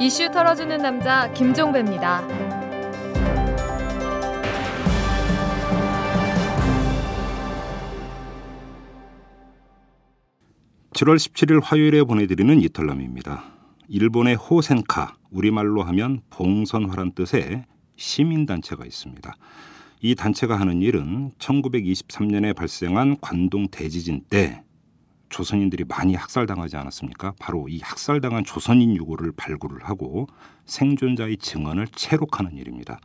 이슈 털어주는 남자 김종배입니다. 7월 17일 화요일에 보내드리는 이털남입니다. 일본의 호센카, 우리말로 하면 봉선화란 뜻의 시민단체가 있습니다. 이 단체가 하는 일은 1923년에 발생한 관동 대지진 때 조선인들이 많이 학살당하지 않았습니까? 바로 이 학살당한 조선인 유고를 발굴을 하고 생존자의 증언을 채록하는 일입니다.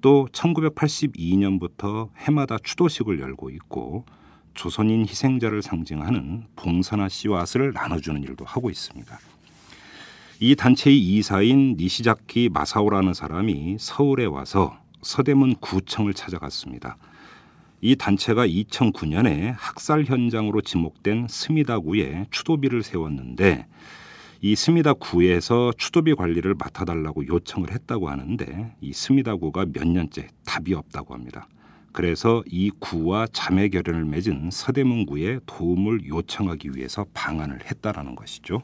또 1982년부터 해마다 추도식을 열고 있고 조선인 희생자를 상징하는 봉선화 씨앗을 나눠주는 일도 하고 있습니다. 이 단체의 이사인 니시자키 마사오라는 사람이 서울에 와서 서대문 구청을 찾아갔습니다. 이 단체가 2009년에 학살 현장으로 지목된 스미다구에 추도비를 세웠는데 이 스미다구에서 추도비 관리를 맡아달라고 요청을 했다고 하는데 이 스미다구가 몇 년째 답이 없다고 합니다. 그래서 이 구와 자매 결연을 맺은 서대문구에 도움을 요청하기 위해서 방안을 했다라는 것이죠.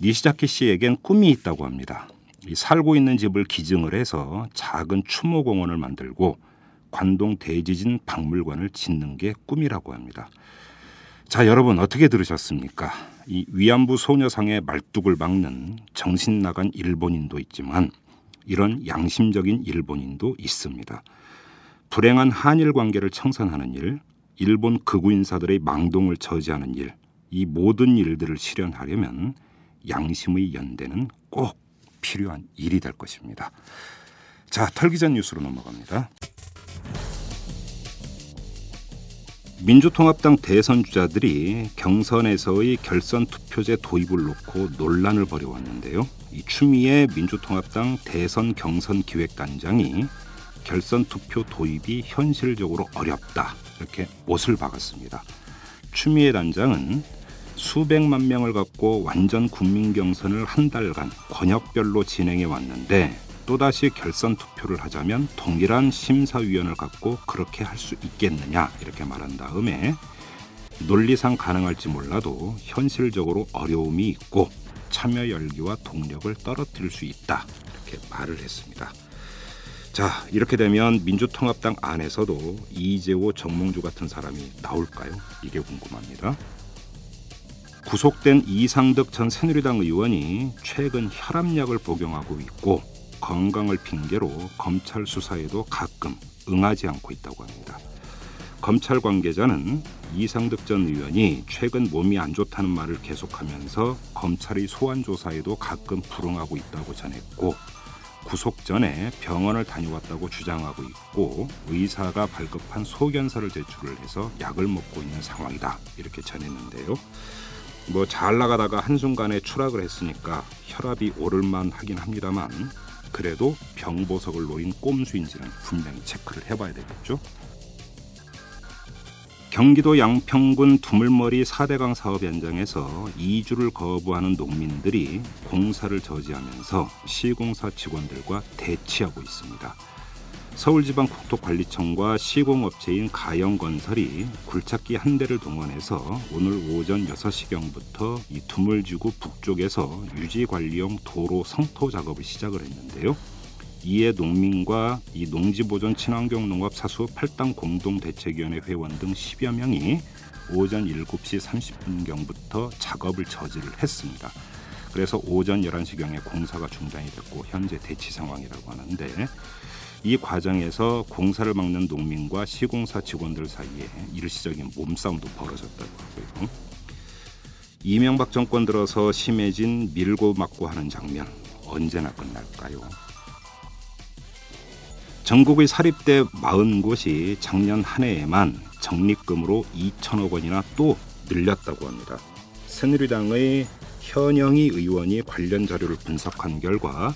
니시자키 씨에겐 꿈이 있다고 합니다. 살고 있는 집을 기증을 해서 작은 추모 공원을 만들고 관동 대지진 박물관을 짓는 게 꿈이라고 합니다. 자, 여러분 어떻게 들으셨습니까? 이 위안부 소녀상의 말뚝을 막는 정신 나간 일본인도 있지만 이런 양심적인 일본인도 있습니다. 불행한 한일 관계를 청산하는 일, 일본 극우 인사들의 망동을 저지하는 일, 이 모든 일들을 실현하려면 양심의 연대는 꼭 필요한 일이 될 것입니다. 자, 털기전 뉴스로 넘어갑니다. 민주통합당 대선 주자들이 경선에서의 결선 투표제 도입을 놓고 논란을 벌여왔는데요. 이 추미애 민주통합당 대선 경선 기획단장이 결선 투표 도입이 현실적으로 어렵다 이렇게 못을 박았습니다. 추미애 단장은 수백만 명을 갖고 완전 국민 경선을 한 달간 권역별로 진행해 왔는데 또다시 결선 투표를 하자면 동일한 심사위원을 갖고 그렇게 할 수 있겠느냐 이렇게 말한 다음에 논리상 가능할지 몰라도 현실적으로 어려움이 있고 참여 열기와 동력을 떨어뜨릴 수 있다 이렇게 말을 했습니다. 자 이렇게 되면 민주통합당 안에서도 이재호 정몽주 같은 사람이 나올까요? 이게 궁금합니다. 구속된 이상득 전 새누리당 의원이 최근 혈압약을 복용하고 있고 건강을 핑계로 검찰 수사에도 가끔 응하지 않고 있다고 합니다. 검찰 관계자는 이상득 전 의원이 최근 몸이 안 좋다는 말을 계속하면서 검찰의 소환 조사에도 가끔 불응하고 있다고 전했고 구속 전에 병원을 다녀왔다고 주장하고 있고 의사가 발급한 소견서를 제출을 해서 약을 먹고 있는 상황이다 이렇게 전했는데요. 뭐 잘 나가다가 한순간에 추락을 했으니까 혈압이 오를만 하긴 합니다만 그래도 병보석을 노린 꼼수인지는 분명히 체크를 해봐야 되겠죠. 경기도 양평군 두물머리 4대강 사업 현장에서 이주를 거부하는 농민들이 공사를 저지하면서 시공사 직원들과 대치하고 있습니다. 서울지방국토관리청과 시공업체인 가영건설이 굴착기 한 대를 동원해서 오늘 오전 6시경부터 이 두물지구 북쪽에서 유지관리용 도로 성토 작업을 시작을 했는데요. 이에 농민과 이 농지보존 친환경 농업 사수 8당 공동대책위원회 회원 등 10여 명이 오전 7시 30분경부터 작업을 저지를 했습니다. 그래서 오전 11시경에 공사가 중단이 됐고 현재 대치 상황이라고 하는데 이 과정에서 공사를 막는 농민과 시공사 직원들 사이에 일시적인 몸싸움도 벌어졌다고 하고요. 이명박 정권 들어서 심해진 밀고 막고 하는 장면 언제나 끝날까요? 전국의 사립대 40곳이 작년 한 해에만 적립금으로 2천억 원이나 또 늘렸다고 합니다. 새누리당의 현영희 의원이 관련 자료를 분석한 결과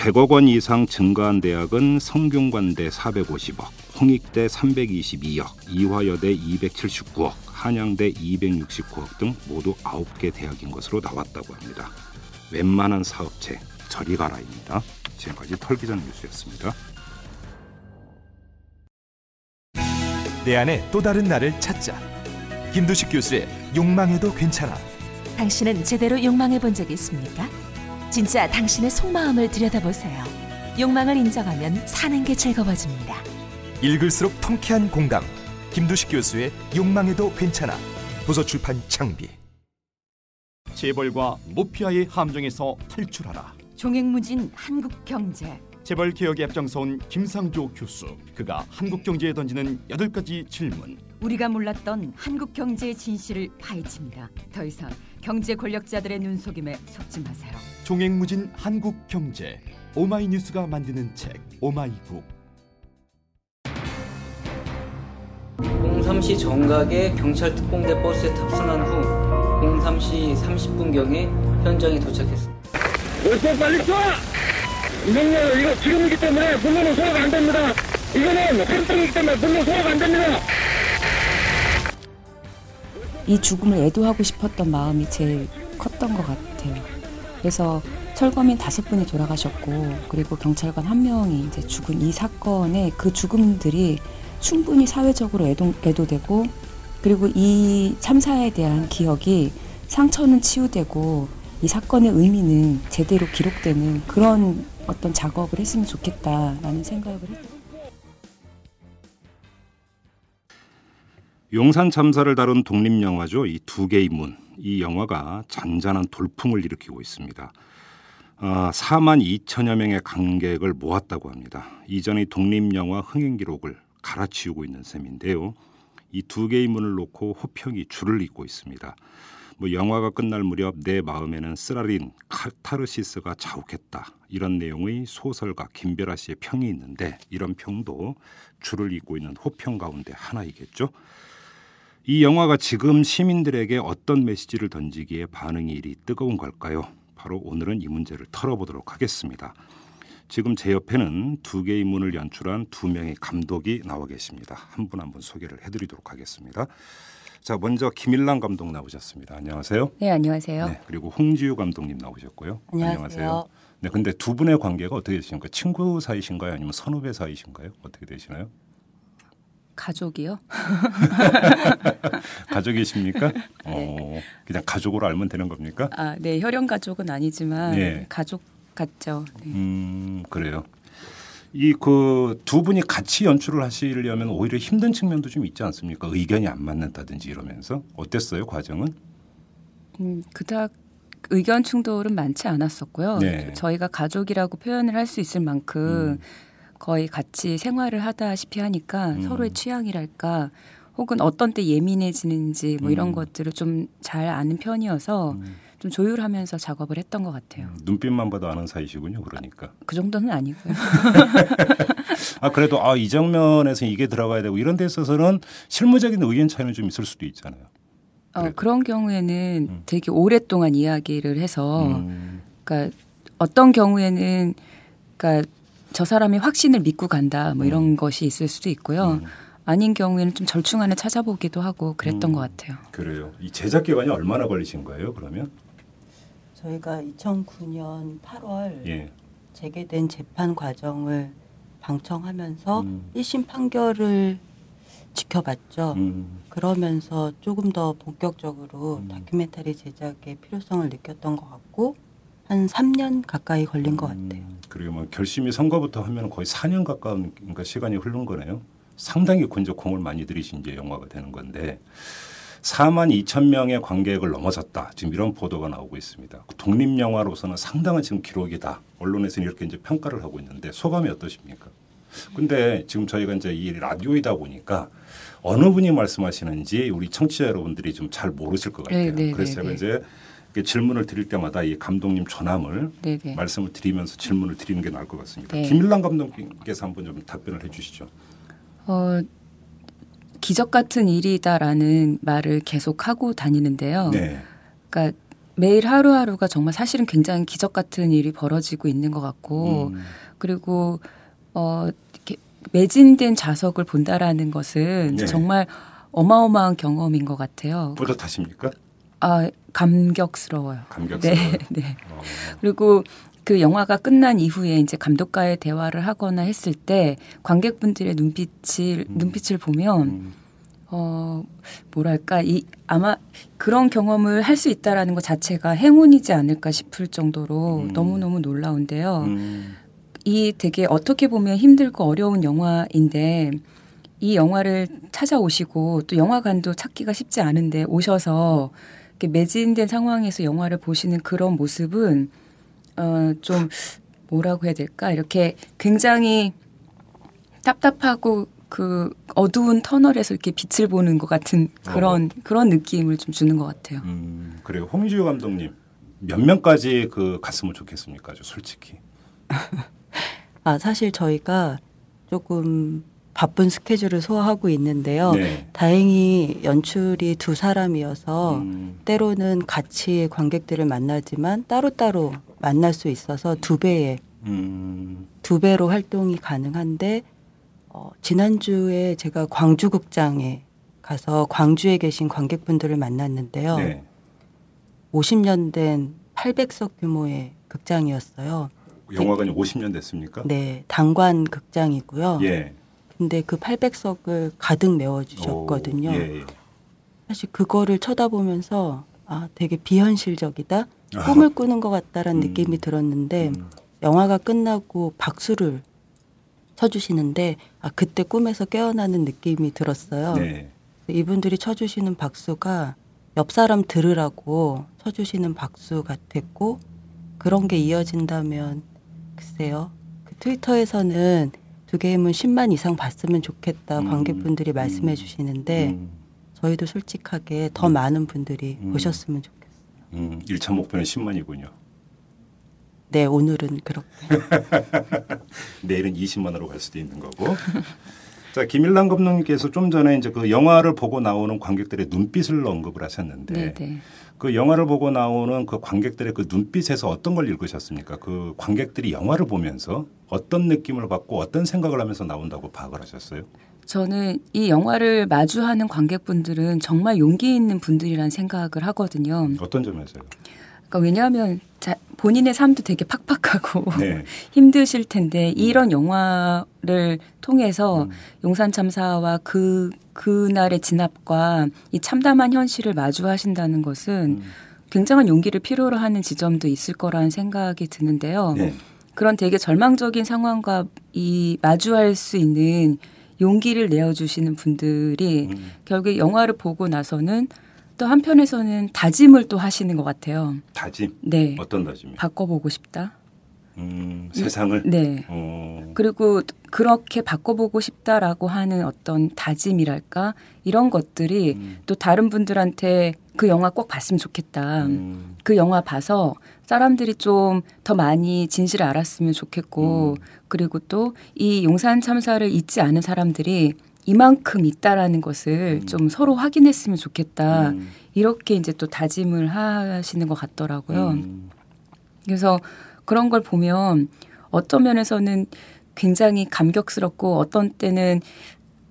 100억 원 이상 증가한 대학은 성균관대 450억, 홍익대 322억, 이화여대 279억, 한양대 269억 등 모두 9개 대학인 것으로 나왔다고 합니다. 웬만한 사업체 저리 가라입니다. 지금까지 털기전 뉴스였습니다. 내 안에 또 다른 나를 찾자. 김두식 교수의 욕망해도 괜찮아. 당신은 제대로 욕망해 본 적이 있습니까? 진짜 당신의 속마음을 들여다보세요. 욕망을 인정하면 사는 게 즐거워집니다. 읽을수록 통쾌한 공감. 김두식 교수의 욕망에도 괜찮아. 도서출판 창비. 재벌과 모피아의 함정에서 탈출하라. 종횡무진 한국 경제. 재벌 개혁에 앞장서온 김상조 교수. 그가 한국 경제에 던지는 여덟 가지 질문. 우리가 몰랐던 한국 경제의 진실을 파헤칩니다. 더 이상 경제 권력자들의 눈속임에 속지 마세요. 종횡무진 한국 경제. 오마이뉴스가 만드는 책 오마이북. 공삼시 정각에 경찰 특공대 버스에 탑승한 후 공삼시 30분 경에 현장에 도착했습니다. 열쇠 빨리 쏴! 이명렬 이거 지금이기 때문에 문로는 소화가 안 됩니다. 이거는 한정이기 때문에 문로 소화가 안 됩니다. 이 죽음을 애도하고 싶었던 마음이 제일 컸던 것 같아요. 그래서 철거민 다섯 분이 돌아가셨고 그리고 경찰관 한 명이 이제 죽은 이 사건의 그 죽음들이 충분히 사회적으로 애도, 애도되고 그리고 이 참사에 대한 기억이 상처는 치유되고 이 사건의 의미는 제대로 기록되는 그런 어떤 작업을 했으면 좋겠다라는 생각을 했어 용산 참사를 다룬 독립 영화죠. 이 두 개의 문. 이 영화가 잔잔한 돌풍을 일으키고 있습니다. 아, 4만 2천여 명의 관객을 모았다고 합니다. 이전의 독립 영화 흥행 기록을 갈아치우고 있는 셈인데요. 이 두 개의 문을 놓고 호평이 줄을 잇고 있습니다. 뭐 영화가 끝날 무렵 내 마음에는 쓰라린 카타르시스가 자욱했다. 이런 내용의 소설가 김별아 씨의 평이 있는데 이런 평도 줄을 잇고 있는 호평 가운데 하나이겠죠. 이 영화가 지금 시민들에게 어떤 메시지를 던지기에 반응이 이리 뜨거운 걸까요? 바로 오늘은 이 문제를 털어보도록 하겠습니다. 지금 제 옆에는 두 개의 문을 연출한 두 명의 감독이 나와 계십니다. 한 분 한분 소개를 해드리도록 하겠습니다. 자, 먼저 김일랑 감독 나오셨습니다. 안녕하세요. 네, 안녕하세요. 네, 그리고 홍지유 감독님 나오셨고요. 안녕하세요. 네, 근데 두 분의 관계가 어떻게 되십니까? 친구 사이신가요? 아니면 선후배 사이신가요? 어떻게 되시나요? 가족이요? 가족이십니까? 네. 어, 그냥 가족으로 알면 되는 겁니까? 아, 네, 혈연 가족은 아니지만 네. 가족 같죠. 네. 음, 그래요. 이 그 두 분이 같이 연출을 하시려면 오히려 힘든 측면도 좀 있지 않습니까? 의견이 안 맞는다든지 이러면서 어땠어요 과정은? 음, 그닥 의견 충돌은 많지 않았었고요. 네. 저희가 가족이라고 표현을 할 수 있을 만큼 음. 거의 같이 생활을 하다시피 하니까 음. 서로의 취향이랄까 혹은 어떤 때 예민해지는지 뭐 이런 음. 것들을 좀 잘 아는 편이어서 음. 좀 조율하면서 작업을 했던 것 같아요. 눈빛만 봐도 아는 사이시군요. 그러니까. 그 정도는 아니고요. 아 그래도 아 이 장면에서 이게 들어가야 되고 이런 데 있어서는 실무적인 의견 차이는 좀 있을 수도 있잖아요. 어. 그런 경우에는 음. 되게 오랫동안 이야기를 해서 음, 그러니까 어떤 경우에는 그러니까 저 사람이 확신을 믿고 간다 뭐 이런 음. 것이 있을 수도 있고요. 음, 아닌 경우에는 좀 절충안을 찾아보기도 하고 그랬던 음. 것 같아요. 그래요. 이 제작 기간이 얼마나 걸리신 거예요? 그러면? 저희가 2009년 8월 예. 재개된 재판 과정을 방청하면서 음. 1심 판결을 지켜봤죠. 음, 그러면서 조금 더 본격적으로 음. 다큐멘터리 제작의 필요성을 느꼈던 것 같고 한 3년 가까이 걸린 것 같아요. 음, 그리고 뭐 결심이 선거부터 하면 거의 4년 가까운 그러니까 시간이 흐른 거네요. 상당히 건조 공을 많이 들이신 이제 영화가 되는 건데 4만 2천 명의 관객을 넘어섰다. 지금 이런 보도가 나오고 있습니다. 독립 영화로서는 상당한 지금 기록이다. 언론에서는 이렇게 이제 평가를 하고 있는데 소감이 어떠십니까? 근데 지금 저희가 이제 이 라디오이다 보니까 어느 분이 말씀하시는지 우리 청취자 여러분들이 좀 잘 모르실 것 같아요. 네, 네, 그래서 네, 제가 네. 이제 질문을 드릴 때마다 이 감독님 전함을 네네. 말씀을 드리면서 질문을 드리는 게 나을 것 같습니다. 네. 김일랑 감독님께서 한번 좀 답변을 해주시죠. 어, 기적 같은 일이다라는 말을 계속 하고 다니는데요. 네. 그러니까 매일 하루하루가 정말 사실은 굉장히 기적 같은 일이 벌어지고 있는 것 같고 음, 그리고 어 이렇게 매진된 자석을 본다라는 것은 네. 정말 어마어마한 경험인 것 같아요. 뿌듯하십니까? 아 감격스러워요. 감격스러워요. 네, 네. 어, 그리고 그 영화가 끝난 이후에 이제 감독과의 대화를 하거나 했을 때 관객분들의 눈빛을 음. 눈빛을 보면 음, 어 뭐랄까 이 아마 그런 경험을 할 수 있다라는 것 자체가 행운이지 않을까 싶을 정도로 음. 너무 너무 놀라운데요. 음. 이 되게 어떻게 보면 힘들고 어려운 영화인데 이 영화를 찾아오시고 또 영화관도 찾기가 쉽지 않은데 오셔서 매진된 상황에서 영화를 보시는 그런 모습은 어 좀 뭐라고 해야 될까 이렇게 굉장히 답답하고 그 어두운 터널에서 이렇게 빛을 보는 것 같은 그런 그런 느낌을 좀 주는 것 같아요. 음, 그래요. 홍지효 감독님 몇 명까지 그 갔으면 좋겠습니까? 저 솔직히. 아, 사실 저희가 조금 바쁜 스케줄을 소화하고 있는데요. 네. 다행히 연출이 두 사람이어서 음, 때로는 같이 관객들을 만나지만 따로따로 만날 수 있어서 두 배의 음, 두 배로 활동이 가능한데 어, 지난주에 제가 광주 극장에 가서 광주에 계신 관객분들을 만났는데요. 네. 50년 된 800석 규모의 극장이었어요. 영화관이 50년 됐습니까? 네, 당관 극장이고요. 예. 근데 그 800석을 가득 메워 주셨거든요. 오, 예, 예. 사실 그거를 쳐다보면서 아, 되게 비현실적이다. 아. 꿈을 꾸는 것 같다라는 음. 느낌이 들었는데 음, 영화가 끝나고 박수를 쳐 주시는데 아 그때 꿈에서 깨어나는 느낌이 들었어요. 네. 이분들이 쳐 주시는 박수가 옆 사람 들으라고 쳐 주시는 박수 같았고 그런 게 이어진다면 글쎄요. 그 트위터에서는 두 게임은 10만 이상 봤으면 좋겠다 음. 관객분들이 말씀해 음. 주시는데 음, 저희도 솔직하게 더 많은 분들이 음. 보셨으면 좋겠어요. 음, 1차 목표는 10만이군요. 네, 오늘은 그렇게. 내일은 20만으로 갈 수도 있는 거고. 자, 김일란 감독님께서 좀 전에 이제 그 영화를 보고 나오는 관객들의 눈빛을 언급을 하셨는데 네, 네. 그 영화를 보고 나오는 그 관객들의 그 눈빛에서 어떤 걸 읽으셨습니까? 그 관객들이 영화를 보면서 어떤 느낌을 받고 어떤 생각을 하면서 나온다고 파악을 하셨어요? 저는 이 영화를 마주하는 관객분들은 정말 용기 있는 분들이란 생각을 하거든요. 어떤 점에서요? 그러니까 왜냐하면 자, 본인의 삶도 되게 팍팍하고 네. 힘드실 텐데 이런 영화를 통해서 음. 용산 참사와 그 그날의 진압과 이 참담한 현실을 마주하신다는 것은 음. 굉장한 용기를 필요로 하는 지점도 있을 거라는 생각이 드는데요. 네. 그런 되게 절망적인 상황과 이 마주할 수 있는 용기를 내어주시는 분들이 음. 결국 영화를 보고 나서는 또 한편에서는 다짐을 또 하시는 것 같아요. 다짐. 네. 어떤 다짐이? 바꿔보고 싶다. 음, 세상을. 네. 어, 그리고 그렇게 바꿔보고 싶다라고 하는 어떤 다짐이랄까 이런 것들이 음. 또 다른 분들한테 그 영화 꼭 봤으면 좋겠다. 음, 그 영화 봐서 사람들이 좀 더 많이 진실을 알았으면 좋겠고 음. 그리고 또 이 용산 참사를 잊지 않은 사람들이 이만큼 있다라는 것을 음. 좀 서로 확인했으면 좋겠다. 음, 이렇게 이제 또 다짐을 하시는 것 같더라고요. 음, 그래서 그런 걸 보면 어떤 면에서는 굉장히 감격스럽고 어떤 때는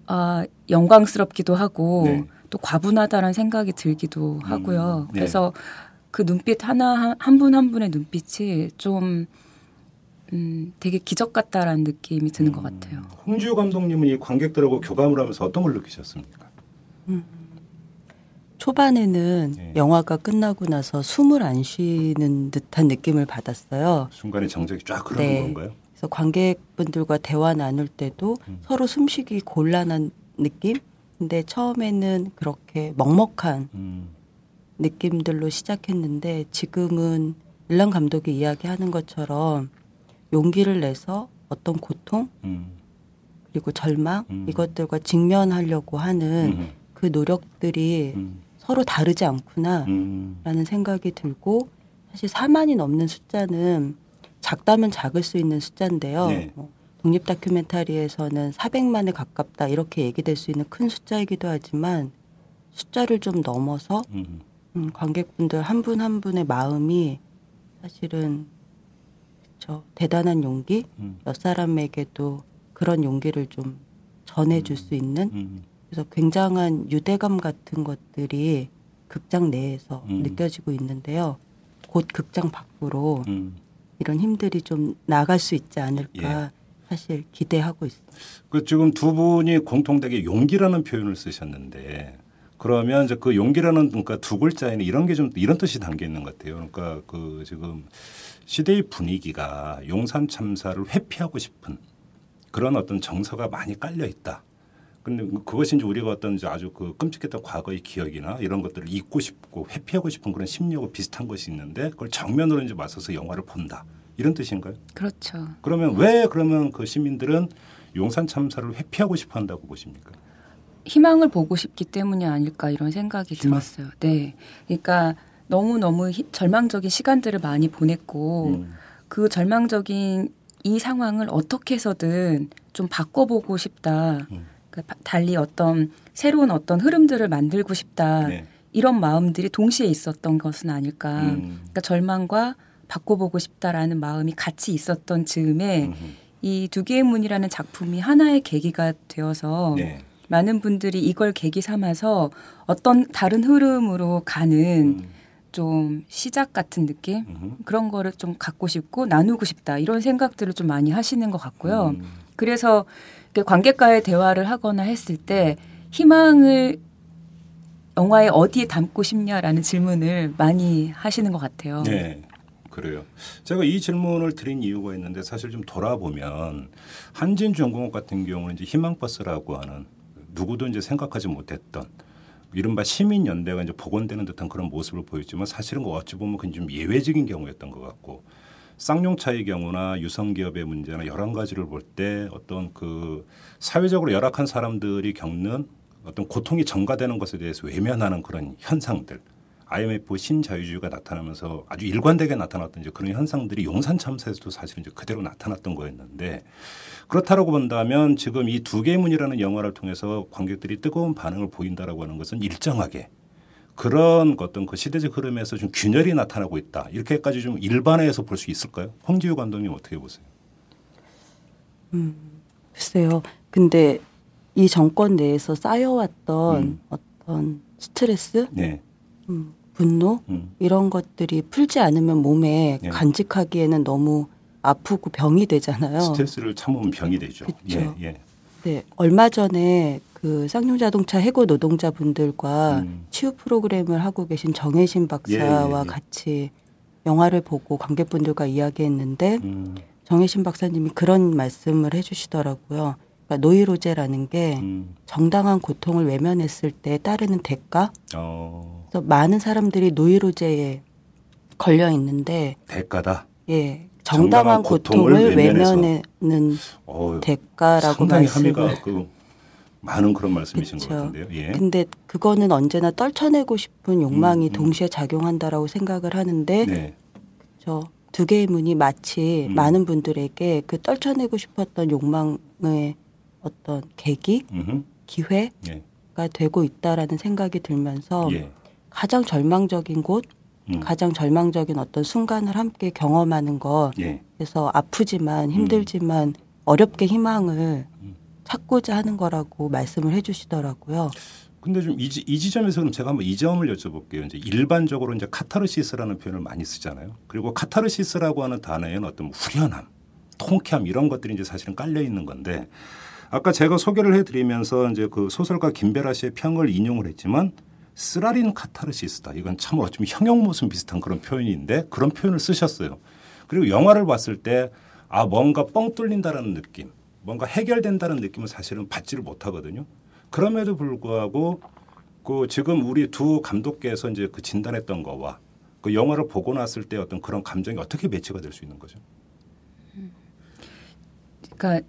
아, 영광스럽기도 하고 네. 또 과분하다는 생각이 들기도 하고요. 네. 그래서 그 눈빛 하나 한분한 분의 눈빛이 좀 음, 되게 기적 같다라는 느낌이 드는 것 같아요. 홍지호 감독님은 이 관객들하고 교감을 하면서 어떤 걸 느끼셨습니까? 초반에는 네. 영화가 끝나고 나서 숨을 안 쉬는 듯한 느낌을 받았어요. 순간에 정적이 쫙 흐르는 네. 건가요? 그래서 관객분들과 대화 나눌 때도 음. 서로 숨쉬기 곤란한 느낌? 근데 처음에는 그렇게 먹먹한 음, 느낌들로 시작했는데 지금은 일란 감독이 이야기하는 것처럼 용기를 내서 어떤 고통 음, 그리고 절망 음. 이것들과 직면하려고 하는 음, 그 노력들이 음, 서로 다르지 않구나 음, 라는 생각이 들고 사실 4만이 넘는 숫자는 작다면 작을 수 있는 숫자인데요. 네. 뭐 독립 다큐멘터리에서는 400만에 가깝다 이렇게 얘기될 수 있는 큰 숫자이기도 하지만 숫자를 좀 넘어서 음, 음, 관객분들 한분한 분의 마음이 사실은 그쵸, 대단한 용기 음, 옆 사람에게도 그런 용기를 좀 전해줄 수 있는 음, 그래서 굉장한 유대감 같은 것들이 극장 내에서 음. 느껴지고 있는데요. 곧 극장 밖으로 음. 이런 힘들이 좀 나갈 수 있지 않을까. 사실 기대하고 있습니다. 그 지금 두 분이 공통되게 용기라는 표현을 쓰셨는데 그러면 이제 그 용기라는 그러니까 두 글자에는 이런 게 좀 이런 뜻이 담겨 있는 것 같아요. 그러니까 그 지금 시대의 분위기가 용산 참사를 회피하고 싶은 그런 어떤 정서가 많이 깔려 있다. 근데 그것이 이제 우리가 어떤 이제 아주 그 끔찍했던 과거의 기억이나 이런 것들을 잊고 싶고 회피하고 싶은 그런 심리하고 비슷한 것이 있는데 그걸 정면으로 이제 맞서서 영화를 본다. 이런 뜻인가요? 그렇죠. 그러면 왜 그러면 그 시민들은 용산 참사를 회피하고 싶어 한다고 보십니까? 희망을 보고 싶기 때문이 아닐까 이런 생각이 희망? 들었어요. 네. 그러니까 너무너무 히- 절망적인 시간들을 많이 보냈고 음. 그 절망적인 이 상황을 어떻게 해서든 좀 바꿔보고 싶다. 음. 그러니까 바- 달리 어떤 새로운 어떤 흐름들을 만들고 싶다. 네. 이런 마음들이 동시에 있었던 것은 아닐까. 음. 그러니까 절망과 바꿔보고 싶다라는 마음이 같이 있었던 즈음에 음흠. 이두 개의 문이라는 작품이 하나의 계기가 되어서 네. 많은 분들이 이걸 계기 삼아서 어떤 다른 흐름으로 가는 음. 좀 시작 같은 느낌 음흠. 그런 거를 좀 갖고 싶고 나누고 싶다 이런 생각들을 좀 많이 하시는 것 같고요. 음. 그래서 관객과의 대화를 하거나 했을 때 희망을 영화에 어디에 담고 싶냐라는 질문을 많이 하시는 것 같아요. 네. 그래요. 제가 이 질문을 드린 이유가 있는데 사실 좀 돌아보면 한진중공업 같은 경우는 이제 희망버스라고 하는 누구도 이제 생각하지 못했던 이른바 시민연대가 이제 복원되는 듯한 그런 모습을 보였지만 사실은 그 어찌 보면 그건 좀 예외적인 경우였던 것 같고 쌍용차의 경우나 유성기업의 문제나 여러 가지를 볼 때 어떤 그 사회적으로 열악한 사람들이 겪는 어떤 고통이 전가되는 것에 대해서 외면하는 그런 현상들 IMF 신자유주의가 나타나면서 아주 일관되게 나타났던 이제 그런 현상들이 용산 참사에서도 사실은 이제 그대로 나타났던 거였는데 그렇다라고 본다면 지금 이 두 개의 문이라는 영화를 통해서 관객들이 뜨거운 반응을 보인다라고 하는 것은 일정하게 그런 어떤 그 시대적 흐름에서 좀 균열이 나타나고 있다. 이렇게까지 좀 일반화해서 볼 수 있을까요? 홍지우 감독님 어떻게 보세요? 글쎄요. 근데 이 정권 내에서 쌓여왔던 음. 어떤 스트레스, 네. 음, 분노 음. 이런 것들이 풀지 않으면 몸에 네. 간직하기에는 너무 아프고 병이 되잖아요. 스트레스를 참으면 병이 되죠. 그쵸. 예, 예. 네, 얼마 전에 그 쌍용자동차 해고 노동자분들과 음. 치유 프로그램을 하고 계신 정혜신 박사와 예, 예, 예. 같이 영화를 보고 관객분들과 이야기했는데 음, 정혜신 박사님이 그런 말씀을 해주시더라고요. 그러니까 노이로제라는 게 음, 정당한 고통을 외면했을 때 따르는 대가. 어, 그래서 많은 사람들이 노이로제에 걸려 있는데, 대가다. 예, 정당한 정당한 고통을 고통을. 외면하는 어, 대가라고 상당히 말씀을. 그 많은 그런 말씀이신 것 그쵸. 같은데요. 예. 근데 그거는 언제나 떨쳐내고 싶은 욕망이 음, 음. 동시에 작용한다라고 생각을 하는데 네. 저두 개의 문이 마치 음. 많은 분들에게 그 떨쳐내고 싶었던 욕망의 어떤 계기, 음흠. 기회가 예. 되고 있다라는 생각이 들면서 예. 가장 절망적인 곳, 음. 가장 절망적인 어떤 순간을 함께 경험하는 것. 예. 그래서 아프지만 힘들지만 어렵게 희망을 음. 찾고자 하는 거라고 말씀을 해주시더라고요. 근데 좀이 지점에서 그럼 제가 한번 이 점을 여쭤볼게요. 이제 일반적으로 이제 카타르시스라는 표현을 많이 쓰잖아요. 그리고 카타르시스라고 하는 단어에는 어떤 후련함, 통쾌함 이런 것들이 이제 사실은 깔려 있는 건데 아까 제가 소개를 해드리면서 이제 그 소설가 김베라 씨의 평을 인용을 했지만 쓰라린 카타르시스다. 이건 참 어쩌면 형용 모순 비슷한 그런 표현인데 그런 표현을 쓰셨어요. 그리고 영화를 봤을 때 아 뭔가 뻥 뚫린다라는 느낌, 뭔가 해결된다는 느낌은 사실은 받지를 못하거든요. 그럼에도 불구하고 그 지금 우리 두 감독께서 이제 그 진단했던 거와 그 영화를 보고 났을 때 어떤 그런 감정이 어떻게 매치가 될 수 있는 거죠? 그러니까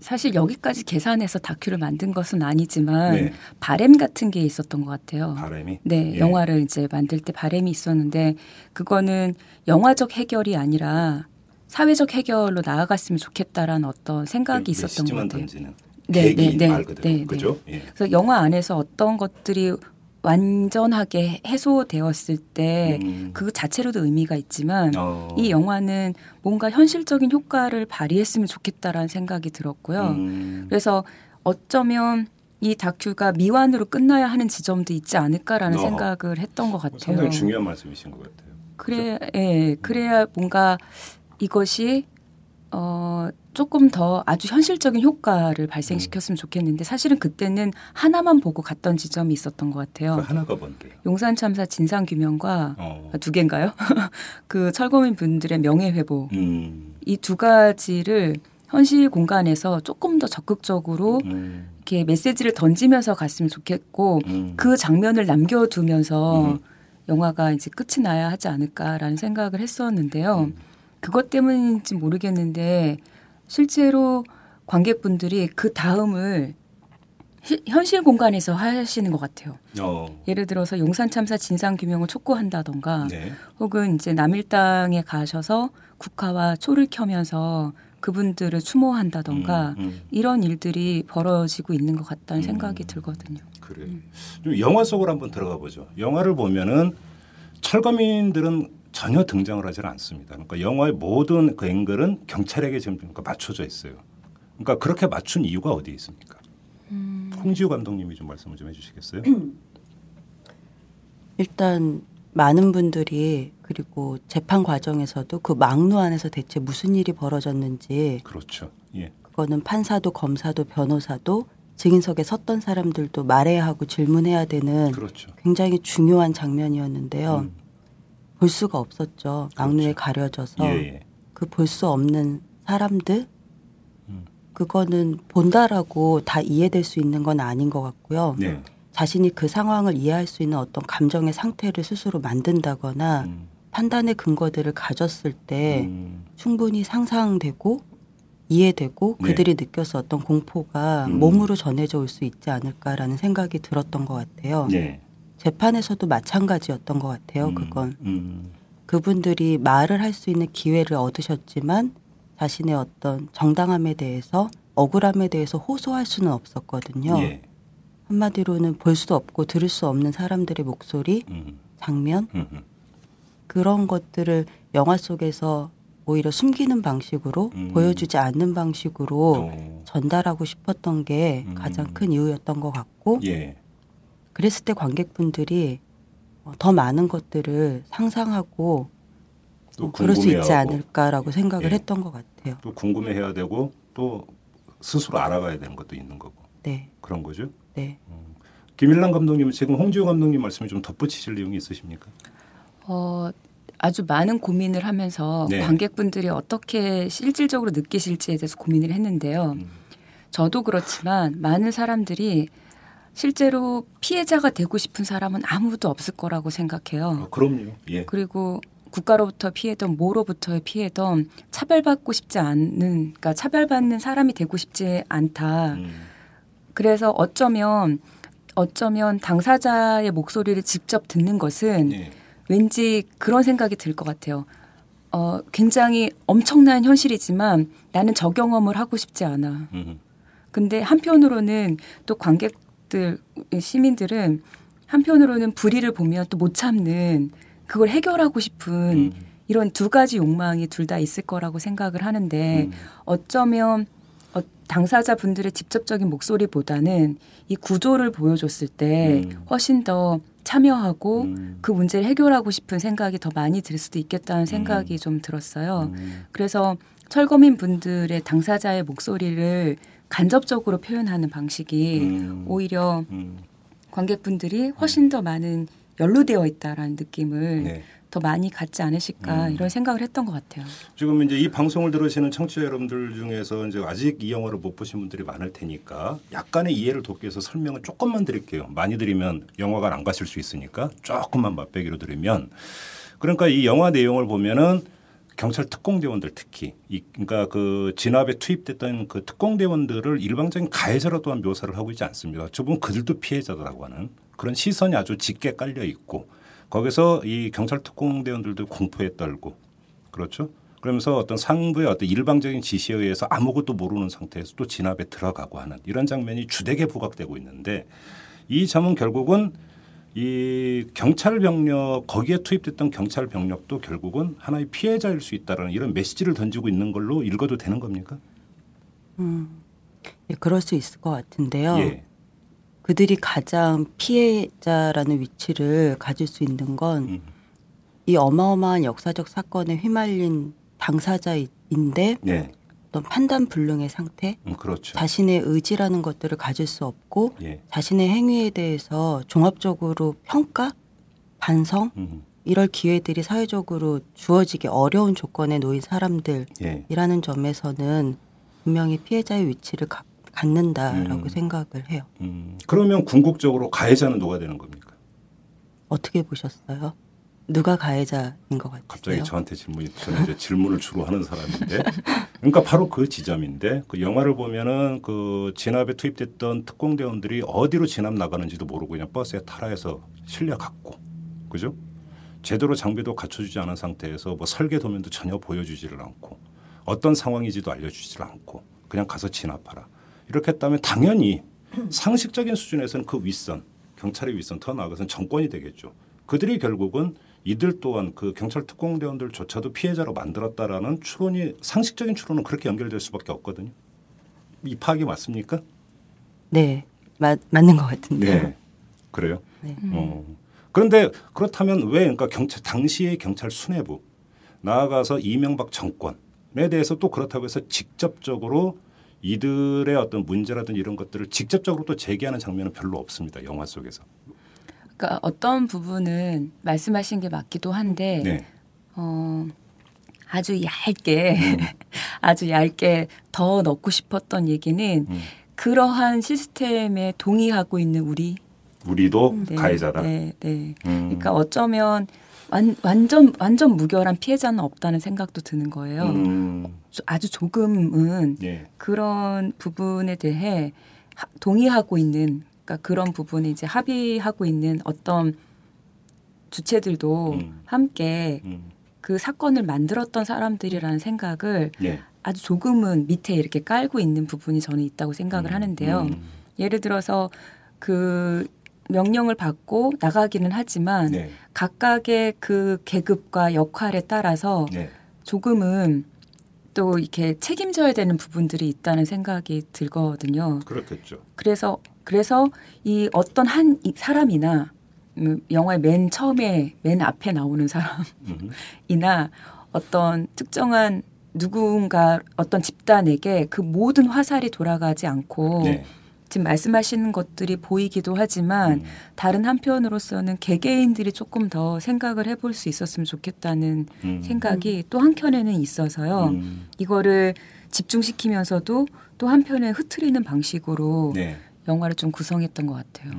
사실 여기까지 계산해서 다큐를 만든 것은 아니지만 네. 바램 같은 게 있었던 것 같아요. 바람이. 네, 예. 영화를 이제 만들 때 바램이 있었는데 그거는 영화적 해결이 아니라 사회적 해결로 나아갔으면 좋겠다라는 어떤 생각이 있었던 것그 메시지만 같아요. 던지는 네, 네, 네, 말 그대로 네, 네. 그죠? 예. 그래서 영화 안에서 어떤 것들이 완전하게 해소되었을 때그 음. 자체로도 의미가 있지만 어. 이 영화는 뭔가 현실적인 효과를 발휘했으면 좋겠다라는 생각이 들었고요. 음. 그래서 어쩌면 이 다큐가 미완으로 끝나야 하는 지점도 있지 않을까라는 어. 생각을 했던 것 같아요. 상당히 중요한 말씀이신 것 같아요. 그래, 예, 그래야 뭔가 이것이 어, 조금 더 아주 현실적인 효과를 발생시켰으면 좋겠는데 사실은 그때는 하나만 보고 갔던 지점이 있었던 것 같아요. 그 하나가 뭔데? 용산 참사 진상 규명과 어. 아, 두 개인가요? 그 철거민 분들의 명예 회복 음. 이두 가지를 현실 공간에서 조금 더 적극적으로 음. 이렇게 메시지를 던지면서 갔으면 좋겠고 음. 그 장면을 남겨두면서 음. 영화가 이제 끝이 나야 하지 않을까라는 생각을 했었는데요. 음. 그것 때문인지 모르겠는데 실제로 관객분들이 그 다음을 히- 현실 공간에서 하시는 것 같아요. 어. 예를 들어서 용산 참사 진상 규명을 촉구한다던가 네. 혹은 이제 남일당에 가셔서 국화와 초를 켜면서 그분들을 추모한다던가 음, 음. 이런 일들이 벌어지고 있는 것 같다는 음. 생각이 들거든요. 그래. 좀 영화 속으로 한번 들어가 보죠. 영화를 보면은 철거민들은 전혀 등장을 하지 않습니다. 그러니까 영화의 모든 그 앵글은 경찰에게 지금 그러니까 맞춰져 있어요. 그러니까 그렇게 맞춘 이유가 어디에 있습니까? 홍지우 감독님이 좀 말씀을 좀 해주시겠어요? 일단 많은 분들이 그리고 재판 과정에서도 그 막루 안에서 대체 무슨 일이 벌어졌는지 그렇죠. 예. 그거는 판사도 검사도 변호사도 증인석에 섰던 사람들도 말해야 하고 질문해야 되는 그렇죠. 굉장히 중요한 장면이었는데요. 음. 볼 수가 없었죠. 막루에 가려져서 예, 예. 그볼 수 없는 사람들 음. 그거는 본다라고 다 이해될 수 있는 건 아닌 것 같고요. 네. 자신이 그 상황을 이해할 수 있는 어떤 감정의 상태를 스스로 만든다거나 음. 판단의 근거들을 가졌을 때 음. 충분히 상상되고 이해되고 네. 그들이 느꼈어 어떤 공포가 음. 몸으로 전해져 올 수 있지 않을까라는 생각이 들었던 것 같아요. 네. 재판에서도 마찬가지였던 것 같아요. 음. 그건 음. 그분들이 말을 할 수 있는 기회를 얻으셨지만 자신의 어떤 정당함에 대해서 억울함에 대해서 호소할 수는 없었거든요. 예. 한마디로는 볼수 없고 들을 수 없는 사람들의 목소리, 음. 장면. 그런 것들을 영화 속에서 오히려 숨기는 방식으로 음. 보여주지 않는 방식으로 어. 전달하고 싶었던 게 음. 가장 큰 이유였던 것 같고 예. 그랬을 때 관객분들이 어, 더 많은 것들을 상상하고 또 어, 그럴 수 있지 않을까라고 생각을 예. 했던 것 같아요. 또 궁금해해야 되고 또 스스로 알아가야 되는 것도 있는 거고 네, 그런 거죠. 네. 김일란 감독님은 지금 홍지호 감독님 말씀에 좀 덧붙이실 내용이 있으십니까? 어, 아주 많은 고민을 하면서 네. 관객분들이 어떻게 실질적으로 느끼실지에 대해서 고민을 했는데요. 음. 저도 그렇지만 많은 사람들이 실제로 피해자가 되고 싶은 사람은 아무도 없을 거라고 생각해요. 어, 그럼요. 예. 그리고 국가로부터 피해던 뭐로부터의 피해던 차별받고 싶지 않는 그러니까 차별받는 사람이 되고 싶지 않다. 음. 그래서 어쩌면 어쩌면 당사자의 목소리를 직접 듣는 것은 예. 왠지 그런 생각이 들 것 같아요. 어, 굉장히 엄청난 현실이지만 나는 저 경험을 하고 싶지 않아. 음. 근데 한편으로는 또 관객 들, 시민들은 한편으로는 불의를 보면 또 못 참는 그걸 해결하고 싶은 음. 이런 두 가지 욕망이 둘 다 있을 거라고 생각을 하는데 음. 어쩌면 어, 당사자 분들의 직접적인 목소리보다는 이 구조를 보여줬을 때 음. 훨씬 더 참여하고 음. 그 문제를 해결하고 싶은 생각이 더 많이 들 수도 있겠다는 생각이 좀 들었어요. 음. 그래서 철거민 분들의 당사자의 목소리를 간접적으로 표현하는 방식이 음. 오히려 음. 관객분들이 훨씬 더 많은 연루되어 있다라는 느낌을 네. 더 많이 갖지 않으실까 음. 이런 생각을 했던 것 같아요. 지금 이제 이 방송을 들으시는 청취자 여러분들 중에서 이제 아직 이 영화를 못 보신 분들이 많을 테니까 약간의 이해를 돕기 위해서 설명을 조금만 드릴게요. 많이 드리면 영화관 안 가실 수 있으니까 조금만 맛배기로 드리면 그러니까 이 영화 내용을 보면은 경찰 특공대원들 특히 이 그러니까 그 진압에 투입됐던 그 특공대원들을 일방적인 가해자로 또한 묘사를 하고 있지 않습니다. 저분 그들도 피해자라고 하는 그런 시선이 아주 짙게 깔려 있고 거기서 이 경찰 특공대원들도 공포에 떨고 그렇죠. 그러면서 어떤 상부의 어떤 일방적인 지시에 의해서 아무것도 모르는 상태에서 또 진압에 들어가고 하는 이런 장면이 주되게 부각되고 있는데 이 점은 결국은 이 경찰 병력 거기에 투입됐던 경찰 병력도 결국은 하나의 피해자일 수 있다라는 이런 메시지를 던지고 있는 걸로 읽어도 되는 겁니까? 음, 예, 그럴 수 있을 것 같은데요. 예. 그들이 가장 피해자라는 위치를 가질 수 있는 건이 음. 어마어마한 역사적 사건에 휘말린 당사자인데 네. 어떤 판단 불능의 상태, 음, 그렇죠. 자신의 의지라는 것들을 가질 수 없고 예. 자신의 행위에 대해서 종합적으로 평가, 반성 음, 이럴 기회들이 사회적으로 주어지기 어려운 조건에 놓인 사람들이라는 예. 점에서는 분명히 피해자의 위치를 가- 갖는다라고 음. 생각을 해요. 음, 그러면 궁극적으로 가해자는 누가 되는 겁니까? 어떻게 보셨어요? 누가 가해자인 것 같으세요? 갑자기 저한테 질문이 저는 이제 질문을 주로 하는 사람인데 그러니까 바로 그 지점인데 그 영화를 보면은 그 진압에 투입됐던 특공대원들이 어디로 진압 나가는지도 모르고 그냥 버스에 타라해서 실려 갔고 그죠? 제대로 장비도 갖춰주지 않은 상태에서 뭐 설계 도면도 전혀 보여주지를 않고 어떤 상황인지도 알려주지를 않고 그냥 가서 진압하라 이렇게 했다면 당연히 상식적인 수준에서는 그 윗선 경찰의 윗선 더 나아가서는 정권이 되겠죠. 그들이 결국은 이들 또한 그 경찰 특공대원들조차도 피해자로 만들었다라는 추론이 상식적인 추론은 그렇게 연결될 수밖에 없거든요. 이 파악이 맞습니까? 네, 맞, 맞는 것 같은데요. 네. 그래요. 네. 어. 그런데 그렇다면 왜 그러니까 경찰 당시의 경찰 수뇌부 나아가서 이명박 정권에 대해서 또 그렇다고 해서 직접적으로 이들의 어떤 문제라든지 이런 것들을 직접적으로 또 제기하는 장면은 별로 없습니다. 영화 속에서. 그러니까 어떤 부분은 말씀하신 게 맞기도 한데 네. 어, 아주 얇게 아주 얇게 더 넣고 싶었던 얘기는 음. 그러한 시스템에 동의하고 있는 우리 우리도 네, 가해자다. 네, 네. 음. 그러니까 어쩌면 완, 완전 완전 무결한 피해자는 없다는 생각도 드는 거예요. 음. 조- 아주 조금은 예. 그런 부분에 대해 하- 동의하고 있는 그러니까 그런 부분에 이제 합의하고 있는 어떤 주체들도 음. 함께 음. 그 사건을 만들었던 사람들이라는 생각을 예. 아주 조금은 밑에 이렇게 깔고 있는 부분이 저는 있다고 생각을 하는데요. 음. 예를 들어서 그 명령을 받고 나가기는 하지만 네. 각각의 그 계급과 역할에 따라서 네. 조금은 또 이렇게 책임져야 되는 부분들이 있다는 생각이 들거든요. 그렇겠죠. 그래서 그래서 이 어떤 한이 사람이나 음, 영화의 맨 처음에 맨 앞에 나오는 음. 사람이나 어떤 특정한 누군가 어떤 집단에게 그 모든 화살이 돌아가지 않고 네. 지금 말씀하시는 것들이 보이기도 하지만 음. 다른 한편으로서는 개개인들이 조금 더 생각을 해볼 수 있었으면 좋겠다는 음. 생각이 또 한켠에는 있어서요. 음. 이거를 집중시키면서도 또 한편에 흐트리는 방식으로 네. 영화를 좀 구성했던 것 같아요.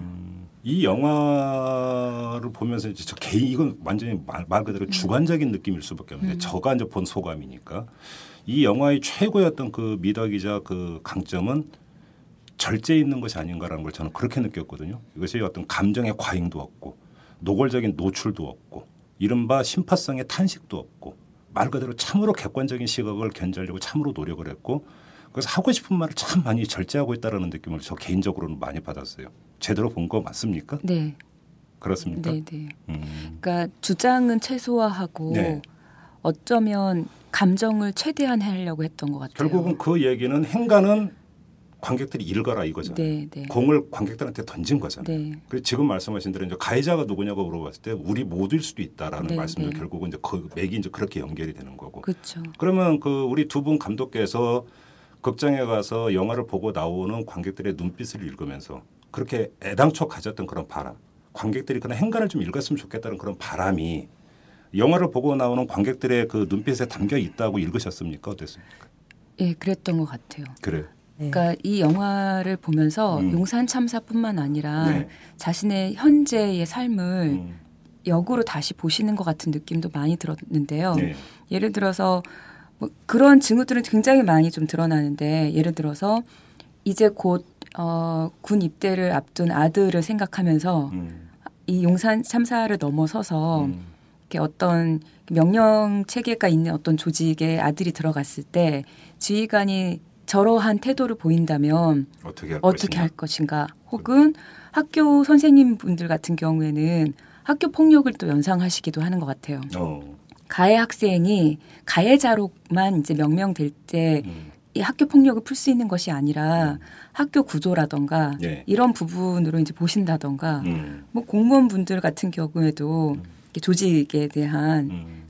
이 영화를 보면서 이제 저 개인 이건 완전히 말, 말 그대로 주관적인 느낌일 수밖에 없는데 음. 저가 이제 본 소감이니까 이 영화의 최고였던 그 미덕이자 그 강점은 절제 있는 것이 아닌가라는 걸 저는 그렇게 느꼈거든요. 이것이 어떤 감정의 과잉도 없고 노골적인 노출도 없고 이른바 심파성의 탄식도 없고 말 그대로 참으로 객관적인 시각을 견제하려고 참으로 노력을 했고 그래서 하고 싶은 말을 참 많이 절제하고 있다라는 느낌을 저 개인적으로는 많이 받았어요. 제대로 본 거 맞습니까? 네. 그렇습니까? 네, 네. 음. 그러니까 주장은 최소화하고 네. 어쩌면 감정을 최대한 하려고 했던 것 같아요. 결국은 그 얘기는 행간은 관객들이 읽어라 이거잖아요. 네, 네. 공을 관객들한테 던진 거잖아요. 네. 그래서 지금 말씀하신 대로 이제 가해자가 누구냐고 물어봤을 때 우리 모두일 수도 있다라는 네, 말씀을 네. 결국은 이제 그 맥이 이제 그렇게 연결이 되는 거고. 그렇죠. 그러면 그 우리 두 분 감독께서 극장에 가서 영화를 보고 나오는 관객들의 눈빛을 읽으면서 그렇게 애당초 가졌던 그런 바람, 관객들이 그런 행간을 좀 읽었으면 좋겠다는 그런 바람이 영화를 보고 나오는 관객들의 그 눈빛에 담겨 있다고 읽으셨습니까? 어땠습니까? 예, 그랬던 것 같아요. 그래. 그러니까 이 영화를 보면서 음. 용산 참사뿐만 아니라 네. 자신의 현재의 삶을 음. 역으로 다시 보시는 것 같은 느낌도 많이 들었는데요. 네. 예를 들어서 뭐 그런 징후들은 굉장히 많이 좀 드러나는데 예를 들어서 이제 곧 어, 군 입대를 앞둔 아들을 생각하면서 음. 이 용산 참사를 넘어서서 이렇게 어떤 명령 체계가 있는 어떤 조직에 아들이 들어갔을 때 지휘관이 저러한 태도를 보인다면 어떻게 할 어떻게 것이냐. 할 것인가 혹은 학교 선생님 분들 같은 경우에는 학교 폭력을 또 연상하시기도 하는 것 같아요. 어. 가해 학생이 가해자로만 이제 명명될 때이 음. 학교 폭력을 풀 수 있는 것이 아니라 학교 구조라던가 예. 이런 부분으로 이제 보신다던가 음. 뭐 공무원 분들 같은 경우에도 이렇게 조직에 대한 음.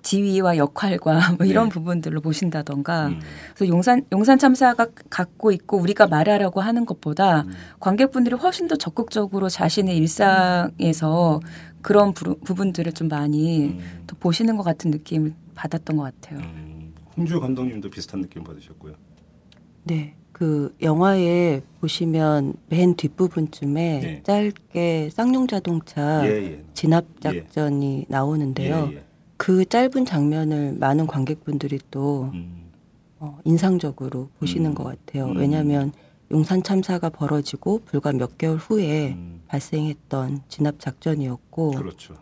지위와 역할과 뭐 이런 네. 부분들로 보신다던가 음. 그래서 용산 용산 참사가 갖고 있고 우리가 말하라고 하는 것보다 음. 관객분들이 훨씬 더 적극적으로 자신의 일상에서 그런 부, 부분들을 좀 많이 음. 더 보시는 것 같은 느낌을 받았던 것 같아요. 음. 홍주 감독님도 비슷한 느낌 받으셨고요. 네. 그 영화에 보시면 맨 뒷부분쯤에 네. 짧게 쌍용 자동차 예, 예. 진압 작전이 나오는데요. 예, 예. 그 짧은 장면을 많은 관객분들이 또 음. 어, 인상적으로 보시는 음. 것 같아요. 음. 왜냐하면 용산 참사가 벌어지고 불과 몇 개월 후에 음. 발생했던 진압 작전이었고 그렇죠.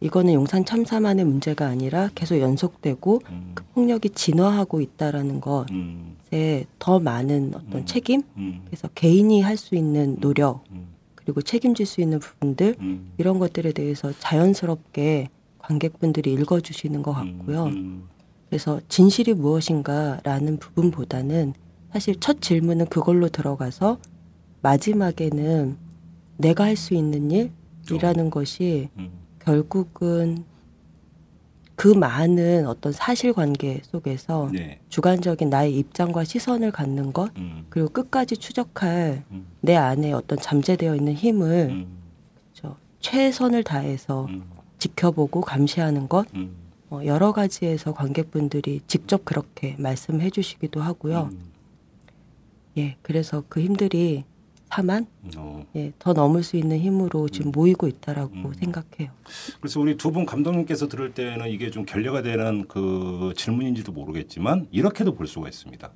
이거는 용산 참사만의 문제가 아니라 계속 연속되고 음. 그 폭력이 진화하고 있다라는 것에 음. 더 많은 어떤 음. 책임 음. 그래서 개인이 할 수 있는 노력 음. 그리고 책임질 수 있는 부분들 음. 이런 것들에 대해서 자연스럽게 관객분들이 읽어주시는 것 같고요. 음. 그래서 진실이 무엇인가라는 부분보다는 사실 첫 질문은 그걸로 들어가서 마지막에는 내가 할 수 있는 일이라는 것이 음. 결국은 그 많은 어떤 사실관계 속에서 네. 주관적인 나의 입장과 시선을 갖는 것 음. 그리고 끝까지 추적할 음. 내 안에 어떤 잠재되어 있는 힘을 음. 저 최선을 다해서 음. 지켜보고 감시하는 것 음. 어, 여러 가지에서 관객분들이 직접 그렇게 말씀해 주시기도 하고요. 음. 예, 그래서 그 힘들이 사만 어. 예, 더 넘을 수 있는 힘으로 지금 모이고 있다라고 음. 생각해요. 그래서 우리 두 분 감독님께서 들을 때는 이게 좀 결례가 되는 그 질문인지도 모르겠지만 이렇게도 볼 수가 있습니다.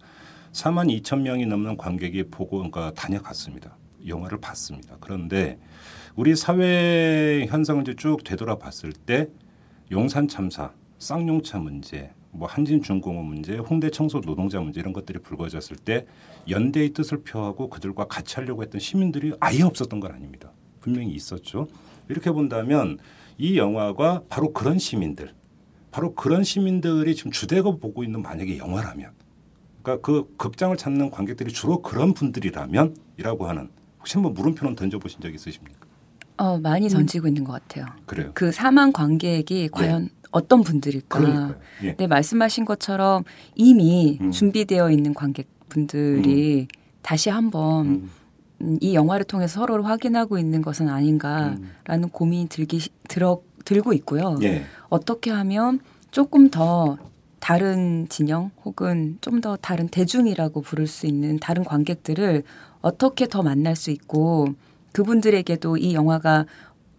4만 2천 명이 넘는 관객이 보고 그러니까 다녀갔습니다. 영화를 봤습니다. 그런데 우리 사회 현상을 쭉 되돌아봤을 때 용산 참사, 쌍용차 문제, 뭐 한진중공업 문제, 홍대 청소 노동자 문제 이런 것들이 불거졌을 때 연대의 뜻을 표하고 그들과 같이 하려고 했던 시민들이 아예 없었던 건 아닙니다. 분명히 있었죠. 이렇게 본다면 이 영화가 바로 그런 시민들, 바로 그런 시민들이 지금 주대고 보고 있는 만약에 영화라면, 그러니까 그 극장을 찾는 관객들이 주로 그런 분들이라면이라고 하는 혹시 한번 물음표는 던져보신 적 있으십니까? 어, 음. 많이 던지고 있는 것 같아요. 그래요. 그 사망 관객이 과연 어떤 분들일까? 네. 그러니까요. 예. 네, 말씀하신 것처럼 이미 음. 준비되어 있는 관객분들이 다시 한번 음. 음, 이 영화를 통해서 서로를 확인하고 있는 것은 아닌가라는 고민이 들기 시- 들어 들고 있고요. 예. 어떻게 하면 조금 더 다른 진영 혹은 좀 더 다른 대중이라고 부를 수 있는 다른 관객들을 어떻게 더 만날 수 있고 그분들에게도 이 영화가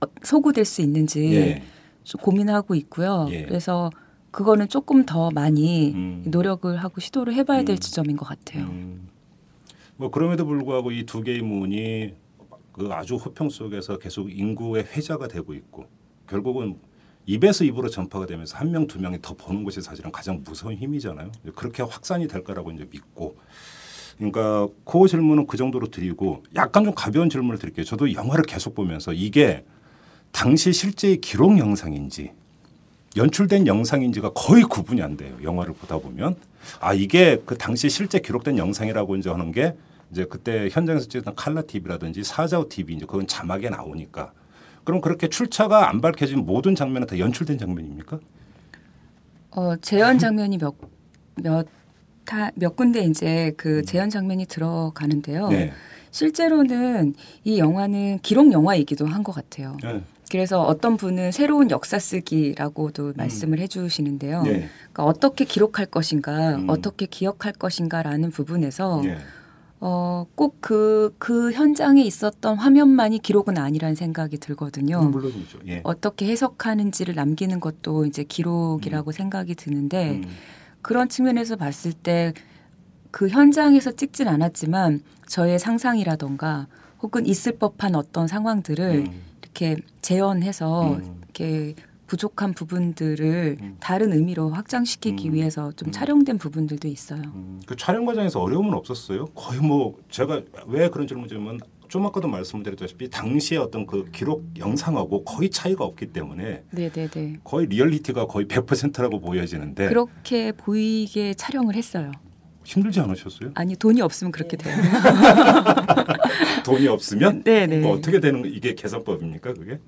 어- 소구될 수 있는지 예. 좀 고민하고 있고요. 예. 그래서 그거는 조금 더 많이 음. 노력을 하고 시도를 해봐야 될 음. 지점인 것 같아요. 음. 뭐 그럼에도 불구하고 이 두 개의 문이 그 아주 호평 속에서 계속 인구의 회자가 되고 있고 결국은 입에서 입으로 전파가 되면서 한 명 두 명이 더 보는 것이 사실은 가장 무서운 힘이잖아요. 그렇게 확산이 될 거라고 이제 믿고 그러니까 그 질문은 그 정도로 드리고 약간 좀 가벼운 질문을 드릴게요. 저도 영화를 계속 보면서 이게 당시 실제의 기록 영상인지 연출된 영상인지가 거의 구분이 안 돼요. 영화를 보다 보면 아 이게 그 당시 실제 기록된 영상이라고 이제 하는 게 이제 그때 현장에서 찍었던 칼라 TV라든지 사자오 TV 이제 그건 자막에 나오니까 그럼 그렇게 출처가 안 밝혀진 모든 장면은 다 연출된 장면입니까? 어, 재현 장면이 몇, 몇, 군데 이제 그 재현 장면이 들어가는데요. 네. 실제로는 이 영화는 기록 영화이기도 한 것 같아요. 네. 그래서 어떤 분은 새로운 역사 쓰기라고도 말씀을 해주시는데요. 네. 그러니까 어떻게 기록할 것인가, 음. 어떻게 기억할 것인가라는 부분에서 네. 어, 꼭 그, 그 현장에 있었던 화면만이 기록은 아니라는 생각이 들거든요. 음, 물론이죠. 예. 어떻게 해석하는지를 남기는 것도 이제 기록이라고 생각이 드는데 음. 그런 측면에서 봤을 때 그 현장에서 찍진 않았지만 저의 상상이라던가 혹은 있을 법한 어떤 상황들을 음. 이렇게 재현해서 음. 이렇게 부족한 부분들을 음. 다른 의미로 확장시키기 음. 위해서 좀 음. 촬영된 부분들도 있어요. 음, 그 촬영 과정에서 어려움은 없었어요. 거의 뭐 제가 왜 그런 질문 드리면 좀 아까도 말씀드렸다시피 당시의 어떤 그 기록 영상하고 거의 차이가 없기 때문에 네네네. 거의 리얼리티가 거의 100%라고 보여지는데 그렇게 보이게 촬영을 했어요. 힘들지 않으셨어요? 아니 돈이 없으면 그렇게 돼요. 돈이 없으면 네네. 뭐 어떻게 되는 거- 이게 계산법입니까 그게?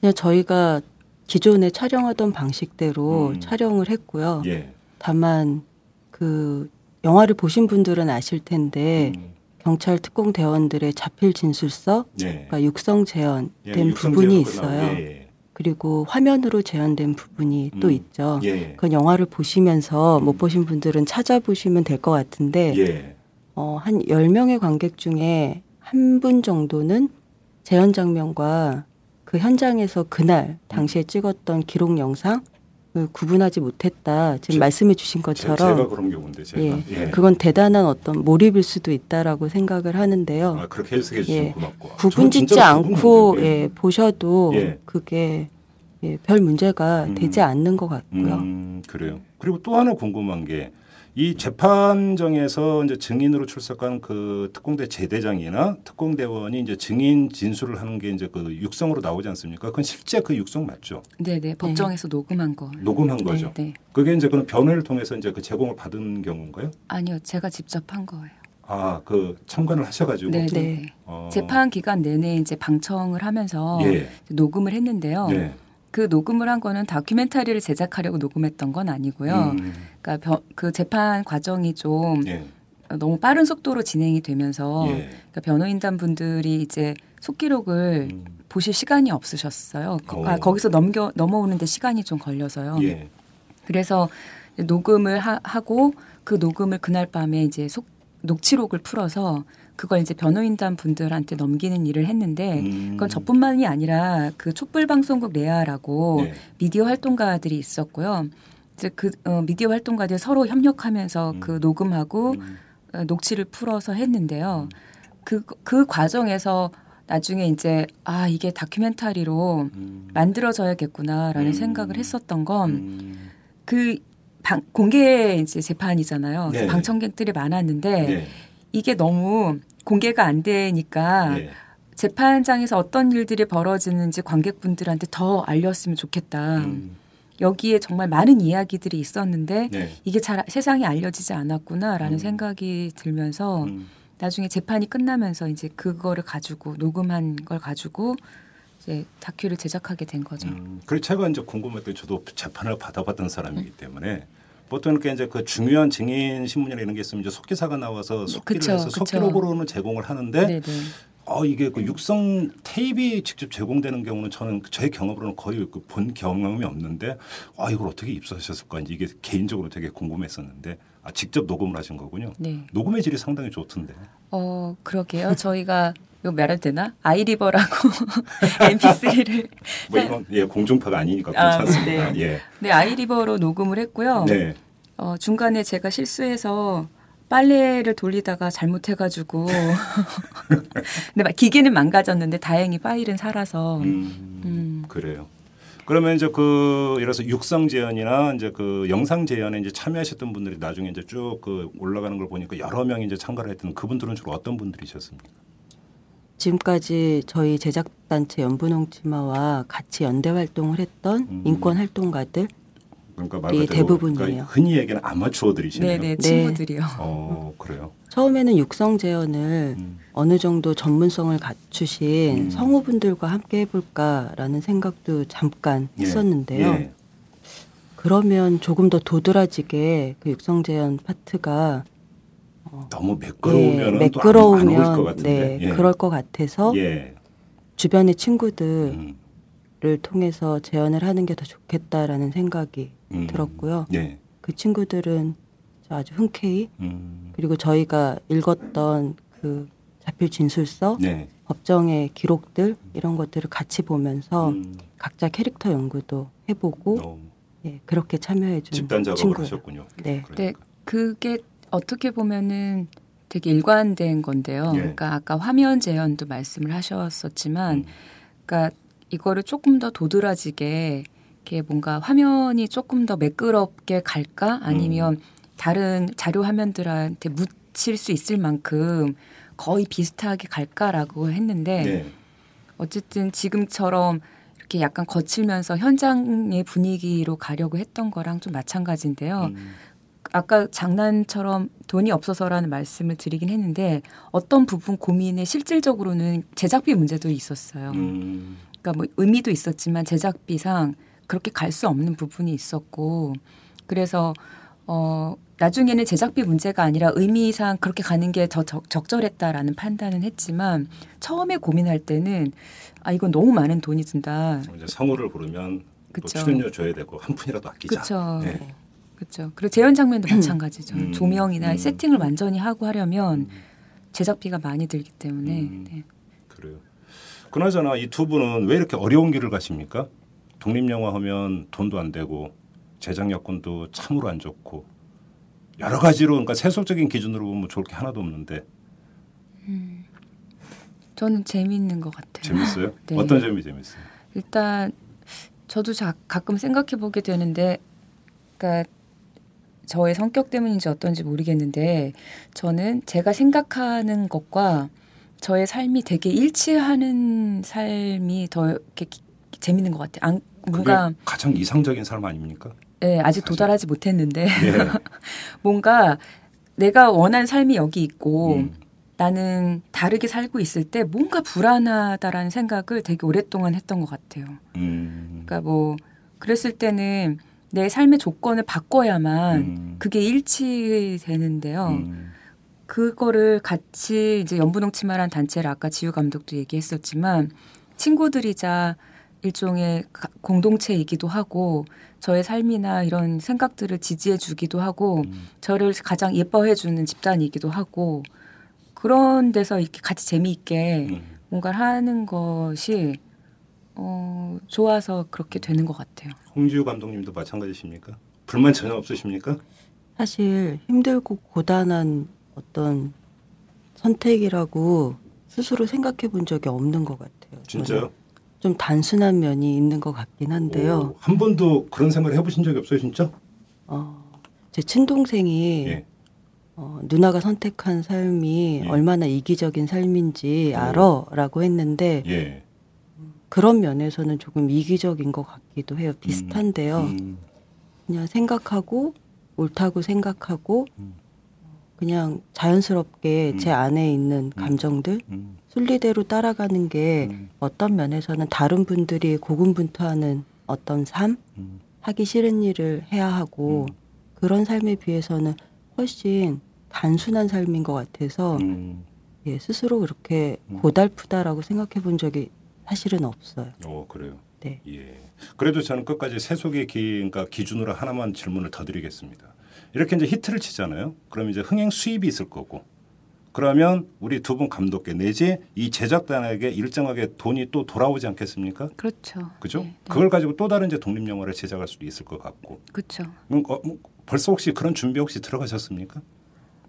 그냥 저희가 기존에 촬영하던 방식대로 음. 촬영을 했고요. 예. 다만 그 영화를 보신 분들은 아실 텐데 음. 경찰 특공 대원들의 자필 진술서, 예. 그러니까 육성 재현된 예, 육성 부분이 제어가 나오고, 있어요. 예, 그리고 화면으로 재현된 부분이 또 음. 있죠. 예. 그 영화를 보시면서 음. 못 보신 분들은 찾아보시면 될 것 같은데 예. 어, 한 10명의 관객 중에 한 분 정도는 재현 장면과 그 현장에서 그날 당시에 찍었던 기록 영상을 구분하지 못했다. 지금 제- 말씀해 주신 제, 것처럼 제가 그런 경우인데 제가 예, 예. 그건 대단한 어떤 몰입일 수도 있다라고 생각을 하는데요. 아, 그렇게 해석해 주시면 예. 고맙고 구분 짓지 않고 예, 보셔도 예. 그게 예, 별 문제가 음. 되지 않는 것 같고요. 음, 그래요. 그리고 또 하나 궁금한 게 이 재판정에서 이제 증인으로 출석한 그 특공대 제대장이나 특공대원이 이제 증인 진술을 하는 게 이제 그 육성으로 나오지 않습니까? 그건 실제 그 육성 맞죠? 네네 법정에서 녹음한 거. 녹음한 네, 거죠. 네. 그게 이제 그런 변호를 통해서 이제 그 제공을 받은 경우인가요? 아니요, 제가 직접 한 거예요. 아, 그 참관을 하셔가지고. 네네. 네. 어, 재판 기간 내내 이제 방청을 하면서 예. 녹음을 했는데요. 네. 그 녹음을 한 거는 다큐멘터리를 제작하려고 녹음했던 건 아니고요. 음, 그러니까 벼- 그 재판 과정이 좀 예. 너무 빠른 속도로 진행이 되면서 예. 그러니까 변호인단 분들이 이제 속기록을 음, 보실 시간이 없으셨어요. 거- 아, 오. 거기서 넘겨 넘어오는데 시간이 좀 걸려서요. 예. 그래서 녹음을 하, 하고 그 녹음을 그날 밤에 이제 속, 녹취록을 풀어서 그걸 이제 변호인단 분들한테 넘기는 일을 했는데 음, 그건 저뿐만이 아니라 그 촛불 방송국 레아라고 네. 미디어 활동가들이 있었고요. 이제 그 어, 미디어 활동가들이 서로 협력하면서 음. 그 녹음하고 음, 어, 녹취를 풀어서 했는데요. 그, 그 과정에서 나중에 이제 아 이게 다큐멘터리로 음, 만들어져야겠구나라는 음. 생각을 했었던 건 음, 그 방, 공개 이제 재판이잖아요. 네. 방청객들이 많았는데 네. 이게 너무 공개가 안 되니까 네. 재판장에서 어떤 일들이 벌어지는지 관객분들한테 더 알렸으면 좋겠다. 음, 여기에 정말 많은 이야기들이 있었는데 네. 이게 잘 세상에 알려지지 않았구나라는 음. 생각이 들면서 음. 나중에 재판이 끝나면서 이제 그거를 가지고 녹음한 걸 가지고 이제 다큐를 제작하게 된 거죠. 음, 그리고 제가 이제 궁금했던 게 저도 재판을 받아봤던 사람이기 때문에 보통 이렇게 이제 그 중요한 증인 신문이나 이런 게 있으면 이제 속기사가 나와서 속기를 그쵸, 해서. 속기록으로는 제공을 하는데 네네. 어 이게 그 육성 테이프이 직접 제공되는 경우는 저는 저의 경험으로는 거의 그 본 경험이 없는데 아 이걸 어떻게 입수하셨을까 이제 이게 개인적으로 되게 궁금했었는데 아 직접 녹음을 하신 거군요. 네. 녹음의 질이 상당히 좋던데. 어, 그러게요. 저희가 이거 말해도 되나? 아이리버라고 MP3를 뭐 이건 예 공중파가 아니니까 아, 괜찮습니다. 네. 예. 네, 아이리버로 녹음을 했고요. 네. 어, 중간에 제가 실수해서 빨래를 돌리다가 잘못해가지고 근데 막 기계는 망가졌는데 다행히 파일은 살아서 음, 음. 그래요. 그러면 이제 그 예를 들어서 육성 재현이나 이제 그 영상 재현에 이제 참여하셨던 분들이 나중에 이제 쭉 그 올라가는 걸 보니까 여러 명이 이제 참가를 했던 그분들은 주로 어떤 분들이셨습니까? 지금까지 저희 제작단체 연분홍 치마와 같이 연대 활동을 했던 음. 인권 활동가들 그러니까 말 예, 그대로 대부분이에요. 그러니까 흔히 얘기하는 아마추어들이시네요. 네네 네. 친구들이요. 어 그래요. 처음에는 육성 재현을 음. 어느 정도 전문성을 갖추신 음. 성우분들과 함께 해볼까라는 생각도 잠깐 예. 했었는데요. 예. 그러면 조금 더 도드라지게 그 육성 재현 파트가 너무 예, 매끄러우면 매끄러우면 것 매끄러우면 같은데. 네 예. 그럴 것 같아서 예. 주변의 친구들을 음. 통해서 재현을 하는 게 더 좋겠다라는 생각이 음. 들었고요. 예. 그 친구들은 아주 흔쾌히 음. 그리고 저희가 읽었던 그 자필 진술서, 네. 법정의 기록들 이런 것들을 같이 보면서 음. 각자 캐릭터 연구도 해보고 어, 예, 그렇게 참여해준 집단 작업을 친구예요. 하셨군요. 네. 네, 그게 어떻게 보면은 되게 일관된 건데요. 예. 그러니까 아까 화면 재현도 말씀을 하셨었지만, 음. 그러니까 이거를 조금 더 도드라지게 이렇게 뭔가 화면이 조금 더 매끄럽게 갈까 아니면 음. 다른 자료 화면들한테 묻힐 수 있을 만큼 거의 비슷하게 갈까라고 했는데 네. 어쨌든 지금처럼 이렇게 약간 거칠면서 현장의 분위기로 가려고 했던 거랑 좀 마찬가지인데요. 음. 아까 장난처럼 돈이 없어서라는 말씀을 드리긴 했는데 어떤 부분 고민에 실질적으로는 제작비 문제도 있었어요. 음. 그러니까 뭐 의미도 있었지만 제작비상 그렇게 갈 수 없는 부분이 있었고 그래서 어 나중에는 제작비 문제가 아니라 의미상 그렇게 가는 게 더 적절했다라는 판단은 했지만 처음에 고민할 때는 아 이건 너무 많은 돈이 든다. 이제 성우를 부르면 또 출연료 줘야 되고 한 푼이라도 아끼자. 그렇죠. 네. 그렇죠. 그리고 재현 장면도 마찬가지죠. 음, 조명이나 음, 세팅을 완전히 하고 하려면 제작비가 많이 들기 때문에. 음, 네. 그나저나 이 두 분은 왜 이렇게 어려운 길을 가십니까? 독립 영화 하면 돈도 안 되고 제작 여건도 참으로 안 좋고 여러 가지로 그러니까 세속적인 기준으로 보면 좋을 게 하나도 없는데. 음, 저는 재미있는 것 같아요. 재밌어요? 네. 어떤 점이 재밌어요? 일단 저도 자, 가끔 생각해 보게 되는데, 그러니까 저의 성격 때문인지 어떤지 모르겠는데, 저는 제가 생각하는 것과 저의 삶이 되게 일치하는 삶이 더 이렇게 기, 재밌는 것 같아요. 안, 뭔가 가장 이상적인 삶 아닙니까? 네, 아직 도달하지 못했는데 네. 뭔가 내가 원하는 삶이 여기 있고 음. 나는 다르게 살고 있을 때 뭔가 불안하다라는 생각을 되게 오랫동안 했던 것 같아요. 음. 그러니까 뭐 그랬을 때는 내 삶의 조건을 바꿔야만 음. 그게 일치되는데요. 음. 그거를 같이 이제 연분홍 치마란 단체를 아까 지우 감독도 얘기했었지만 친구들이자 일종의 가- 공동체이기도 하고 저의 삶이나 이런 생각들을 지지해 주기도 하고 음. 저를 가장 예뻐해 주는 집단이기도 하고 그런 데서 이렇게 같이 재미있게 음. 뭔가를 하는 것이 어 좋아서 그렇게 되는 것 같아요. 홍지우 감독님도 마찬가지십니까? 불만 전혀 없으십니까? 사실 힘들고 고단한 어떤 선택이라고 스스로 생각해 본 적이 없는 것 같아요. 진짜요? 좀 단순한 면이 있는 것 같긴 한데요. 오, 한 번도 그런 생각을 해보신 적이 없어요, 진짜? 어, 제 친동생이 예. 어, 누나가 선택한 삶이 예. 얼마나 이기적인 삶인지 오. 알아라고 했는데 예. 그런 면에서는 조금 이기적인 것 같기도 해요. 비슷한데요. 음. 그냥 생각하고 옳다고 생각하고 음. 그냥 자연스럽게 음. 제 안에 있는 감정들 음. 순리대로 따라가는 게 음. 어떤 면에서는 다른 분들이 고군분투하는 어떤 삶 음. 하기 싫은 일을 해야 하고 음. 그런 삶에 비해서는 훨씬 단순한 삶인 것 같아서 음. 예, 스스로 그렇게 음. 고달프다라고 생각해 본 적이 사실은 없어요. 오, 그래요. 네. 예. 그래도 저는 끝까지 세속의 기, 그러니까 기준으로 하나만 질문을 더 드리겠습니다. 이렇게 이제 히트를 치잖아요. 그럼 이제 흥행 수입이 있을 거고. 그러면 우리 두 분 감독께 내지 이 제작단에게 일정하게 돈이 또 돌아오지 않겠습니까? 그렇죠. 그죠? 네, 네. 그걸 가지고 또 다른 이제 독립 영화를 제작할 수도 있을 것 같고. 그렇죠. 음, 어, 뭐, 벌써 혹시 그런 준비 혹시 들어가셨습니까?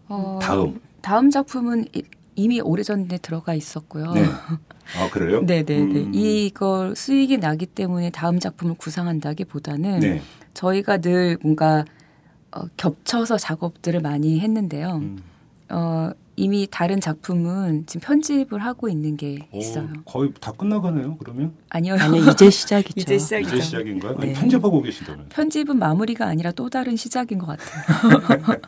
어, 다음. 다음 작품은 이- 이미 오래전에 들어가 있었고요. 네. 아 그래요? 네, 네, 네. 음. 이걸 수익이 나기 때문에 다음 작품을 구상한다기보다는 네. 저희가 늘 뭔가 어, 겹쳐서 작업들을 많이 했는데요. 음. 어, 이미 다른 작품은 지금 편집을 하고 있는 게 오, 있어요. 거의 다 끝나가네요. 그러면 아니요. 아니 이제 시작이죠. 이제 시작이죠. 이제 시작인가요? 아니, 네. 편집하고 계시다면 편집은 마무리가 아니라 또 다른 시작인 것 같아요.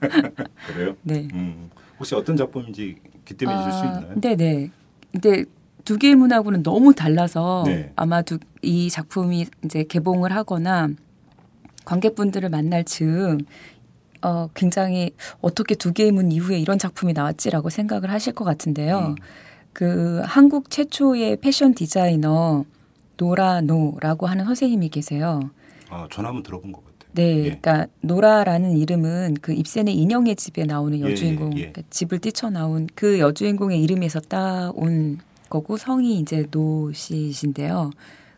그래요? 네. 음. 혹시 어떤 작품인지 기대해 주실 수 있나요? 네, 네. 근데 두 개의 문하고는 너무 달라서 네. 아마 두, 이 작품이 이제 개봉을 하거나 관객분들을 만날 즈음 어, 굉장히 어떻게 두 개의 문 이후에 이런 작품이 나왔지라고 생각을 하실 것 같은데요. 음. 그 한국 최초의 패션 디자이너 노라노라고 하는 선생님이 계세요. 아, 저도 한번 들어본 것 같아요. 네, 예. 그러니까 노라라는 이름은 그 입센의 인형의 집에 나오는 예, 여주인공, 예, 예. 그러니까 집을 뛰쳐나온 그 여주인공의 이름에서 따온 거고 성이 이제 노 씨신데요.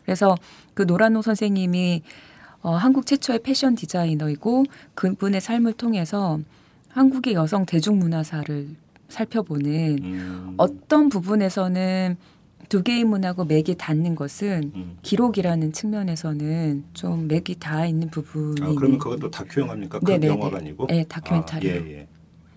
그래서 그 노라노 선생님이 어, 한국 최초의 패션 디자이너이고 그분의 삶을 통해서 한국의 여성 대중문화사를 살펴보는 음. 어떤 부분에서는 두 개의 문하고 맥이 닿는 것은 음. 기록이라는 측면에서는 좀 맥이 닿아 있는 부분이 아, 그러면 그것도 다큐 영화입니까? 그 네, 네, 영화가 네. 아니고? 네, 다큐멘터리요. 아, 예, 예.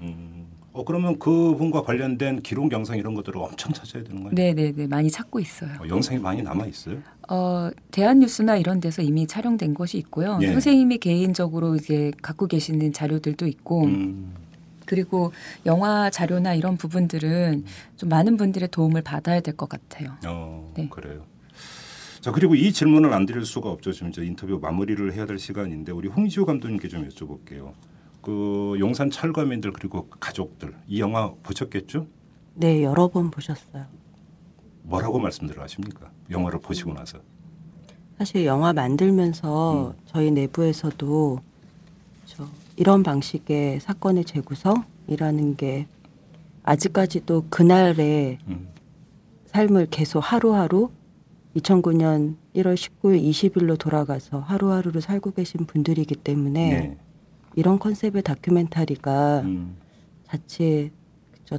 음. 어, 그러면 그분과 관련된 기록 영상 이런 것들을 엄청 찾아야 되는 거예요? 네 네 네 많이 찾고 있어요. 어, 영상이 많이 남아 있어요? 어 대한뉴스나 이런 데서 이미 촬영된 것이 있고요. 예. 선생님이 개인적으로 이제 갖고 계시는 자료들도 있고 음. 그리고 영화 자료나 이런 부분들은 좀 많은 분들의 도움을 받아야 될 것 같아요. 어, 네. 그래요. 자 그리고 이 질문을 안 드릴 수가 없죠. 지금 이제 인터뷰 마무리를 해야 될 시간인데 우리 홍지호 감독님께 좀 여쭤볼게요. 그 용산 철거민들 그리고 가족들 이 영화 보셨겠죠? 네, 여러 번 보셨어요. 뭐라고 말씀들 하십니까? 영화를 보시고 나서. 사실 영화 만들면서 저희 내부에서도 저 이런 방식의 사건의 재구성이라는 게 아직까지도 그날의 음. 삶을 계속 하루하루 2009년 1월 19일 20일로 돌아가서 하루하루를 살고 계신 분들이기 때문에 네. 이런 컨셉의 다큐멘터리가 음. 자칫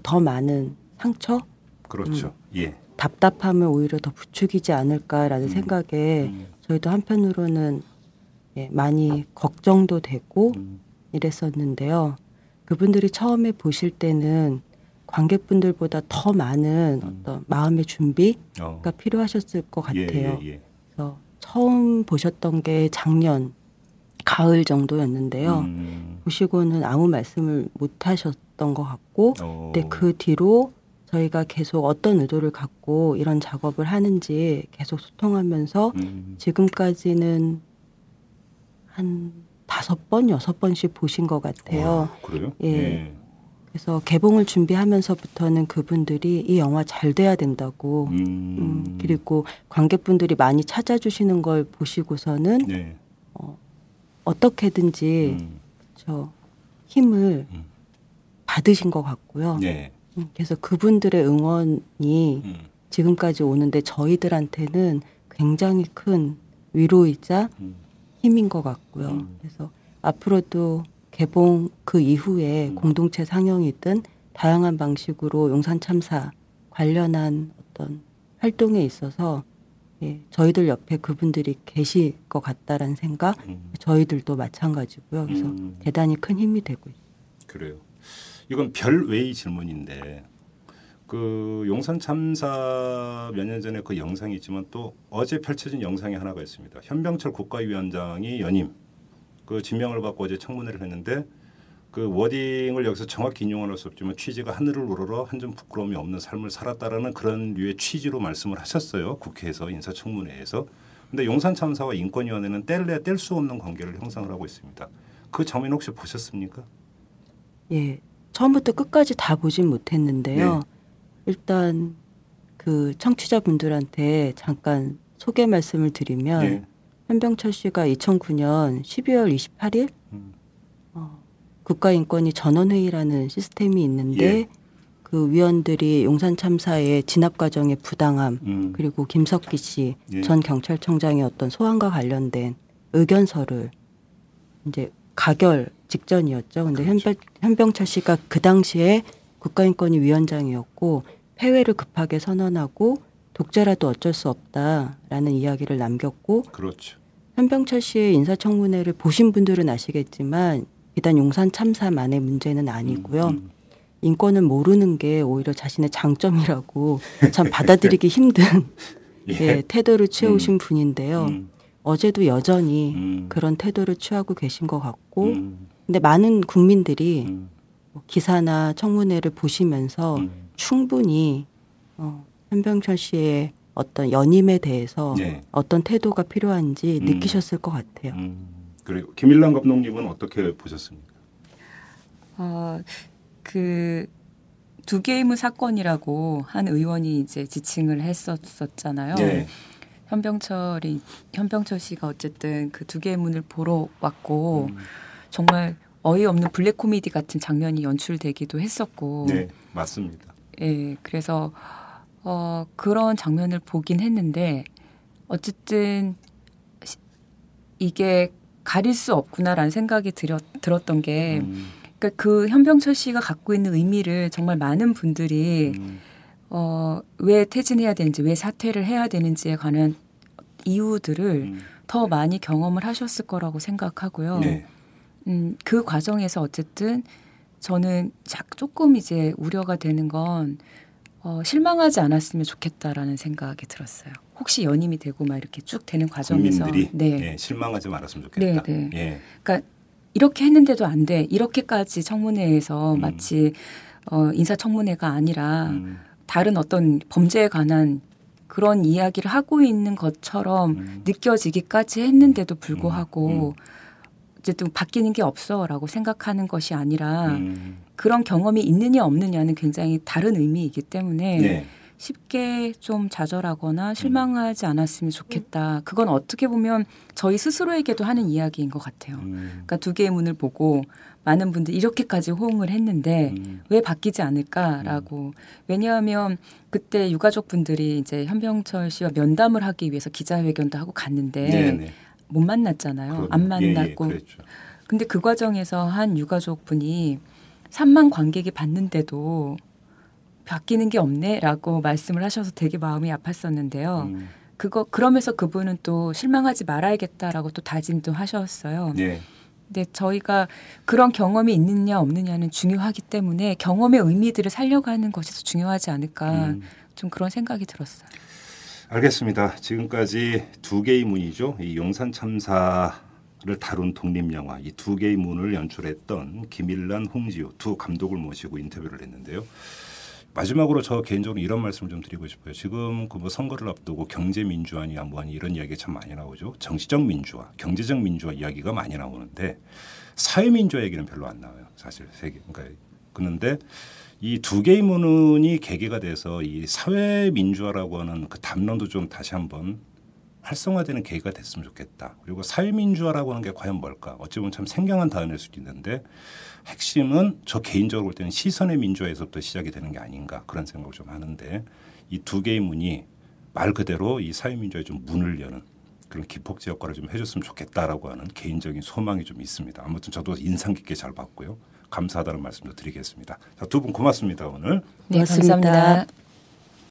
더 많은 상처, 그렇죠. 예. 답답함을 오히려 더 부추기지 않을까라는 음. 생각에 음. 저희도 한편으로는 예, 많이 걱정도 되고 음. 이랬었는데요. 그분들이 처음에 보실 때는 관객분들보다 더 많은 음. 어떤 마음의 준비가 어. 필요하셨을 것 예, 같아요. 예, 예. 그래서 처음 보셨던 게 작년 가을 정도였는데요. 음. 보시고는 아무 말씀을 못 하셨던 것 같고, 어. 근데 그 뒤로 저희가 계속 어떤 의도를 갖고 이런 작업을 하는지 계속 소통하면서 음. 지금까지는 한 다섯 번, 여섯 번씩 보신 것 같아요. 와, 그래요? 예. 그래서 개봉을 준비하면서부터는 그분들이 이 영화 잘 돼야 된다고, 음. 음, 그리고 관객분들이 많이 찾아주시는 걸 보시고서는 네. 어떻게든지 음. 저 힘을 음. 받으신 것 같고요. 네. 음, 그래서 그분들의 응원이 음. 지금까지 오는데 저희들한테는 굉장히 큰 위로이자 음. 힘인 것 같고요. 음. 그래서 앞으로도 개봉 그 이후에 음. 공동체 상영이든 다양한 방식으로 용산 참사 관련한 어떤 활동에 있어서 예, 저희들 옆에 그분들이 계실 것 같다라는 생각, 음. 저희들도 마찬가지고요. 그래서 음. 대단히 큰 힘이 되고 있습니다. 그래요. 이건 별 외의 질문인데 그 용산 참사 몇 년 전에 그 영상이 있지만 또 어제 펼쳐진 영상이 하나가 있습니다. 현병철 국가위원장이 연임 그 지명을 받고 어제 청문회를 했는데 그 워딩을 여기서 정확히 인용할 수 없지만 취지가 하늘을 우러러 한 점 부끄러움이 없는 삶을 살았다라는 그런 류의 취지로 말씀을 하셨어요. 국회에서 인사청문회에서. 근데 용산 참사와 인권위원회는 뗄래야 뗄수 없는 관계를 형성을 하고 있습니다. 그 장면 혹시 보셨습니까? 예, 처음부터 끝까지 다 보진 못했는데요. 네. 일단 그 청취자분들한테 잠깐 소개 말씀을 드리면 네. 현병철 씨가 2009년 12월 28일 음. 어, 국가인권위 전원회의라는 시스템이 있는데 예. 그 위원들이 용산 참사의 진압 과정의 부당함 음. 그리고 김석기 씨전 예. 경찰청장의 어떤 소환과 관련된 의견서를 이제 가결 직전이었죠. 근데 그렇죠. 현병, 현병철 씨가 그 당시에 국가인권위 위원장이었고 폐회를 급하게 선언하고 독재라도 어쩔 수 없다라는 이야기를 남겼고 그렇죠. 현병철 씨의 인사청문회를 보신 분들은 아시겠지만 일단 용산 참사만의 문제는 아니고요. 음, 인권을 모르는 게 오히려 자신의 장점이라고 참 받아들이기 힘든 예. 예, 태도를 취해오신 분인데요. 음, 어제도 여전히 음. 그런 태도를 취하고 계신 것 같고, 음, 근데 많은 국민들이 음, 뭐 기사나 청문회를 보시면서 음. 충분히 어, 현병철 씨의 어떤 연임에 대해서 네. 어떤 태도가 필요한지 음. 느끼셨을 것 같아요. 음. 그리고 김일란 감독님은 어떻게 보셨습니까? 어, 그 두 게임의 사건이라고 한 의원이 이제 지칭을 했었었잖아요. 네. 현병철이 현병철 씨가 어쨌든 그 두 개의 문을 보러 왔고 음. 정말 어이없는 블랙 코미디 같은 장면이 연출되기도 했었고 네, 맞습니다. 예, 그래서 어 그런 장면을 보긴 했는데 어쨌든 시- 이게 가릴 수 없구나라는 생각이 들었, 들었던 게 음, 그러니까 그 현병철 씨가 갖고 있는 의미를 정말 많은 분들이 음, 어, 왜 퇴진해야 되는지, 왜 사퇴를 해야 되는지에 관한 이유들을 음. 더 많이 경험을 하셨을 거라고 생각하고요. 네. 음, 그 과정에서 어쨌든 저는 자, 조금 이제 우려가 되는 건 어, 실망하지 않았으면 좋겠다라는 생각이 들었어요. 혹시 연임이 되고 막 이렇게 쭉 되는 과정에서 국민들이 네. 예, 실망하지 말았으면 좋겠다. 네, 네. 예. 그러니까 이렇게 했는데도 안 돼. 이렇게까지 청문회에서 음. 마치 어, 인사청문회가 아니라 음, 다른 어떤 범죄에 관한 그런 이야기를 하고 있는 것처럼 음. 느껴지기까지 했는데도 불구하고 어쨌든 바뀌는 게 없어라고 생각하는 것이 아니라 음. 그런 경험이 있느냐 없느냐는 굉장히 다른 의미이기 때문에 네. 쉽게 좀 좌절하거나 실망하지 않았으면 좋겠다. 그건 어떻게 보면 저희 스스로에게도 하는 이야기인 것 같아요. 음. 그러니까 두 개의 문을 보고 많은 분들이 이렇게까지 호응을 했는데 음. 왜 바뀌지 않을까라고. 왜냐하면 그때 유가족 분들이 이제 현병철 씨와 면담을 하기 위해서 기자회견도 하고 갔는데 네네. 못 만났잖아요. 그럼요. 안 예, 예, 만났고. 그랬죠. 근데 그 과정에서 한 유가족 분이 3만 관객이 봤는데도 바뀌는 게 없네라고 말씀을 하셔서 되게 마음이 아팠었는데요. 음. 그거 그러면서 그분은 또 실망하지 말아야겠다라고 또 다짐도 하셨어요. 네. 근데 저희가 그런 경험이 있느냐 없느냐는 중요하기 때문에 경험의 의미들을 살려가는 것이 더 중요하지 않을까 음. 좀 그런 생각이 들었어요. 알겠습니다. 지금까지 두 개의 문이죠. 이 용산 참사를 다룬 독립 영화 이 두 개의 문을 연출했던 김일란, 홍지호 두 감독을 모시고 인터뷰를 했는데요. 마지막으로 저 개인적으로 이런 말씀을 좀 드리고 싶어요. 지금 그 뭐 선거를 앞두고 경제 민주화냐 뭐하니 이런 이야기 참 많이 나오죠. 정치적 민주화, 경제적 민주화 이야기가 많이 나오는데 사회 민주화 얘기는 별로 안 나와요. 사실 세계 그러니까 그런데 이 두 개의 문이 계기가 돼서 이 사회 민주화라고 하는 그 담론도 좀 다시 한번 활성화되는 계기가 됐으면 좋겠다. 그리고 사회 민주화라고 하는 게 과연 뭘까? 어찌 보면 참 생경한 단어일 수도 있는데 핵심은 저 개인적으로 볼 때는 시선의 민주화에서부터 시작이 되는 게 아닌가 그런 생각을 좀 하는데 이 두 개의 문이 말 그대로 이 사회 민주화에 좀 문을 여는 그런 기폭제 역할을 좀 해줬으면 좋겠다라고 하는 개인적인 소망이 좀 있습니다. 아무튼 저도 인상 깊게 잘 봤고요. 감사하다는 말씀도 드리겠습니다. 두 분 고맙습니다 오늘. 네, 고맙습니다. 감사합니다.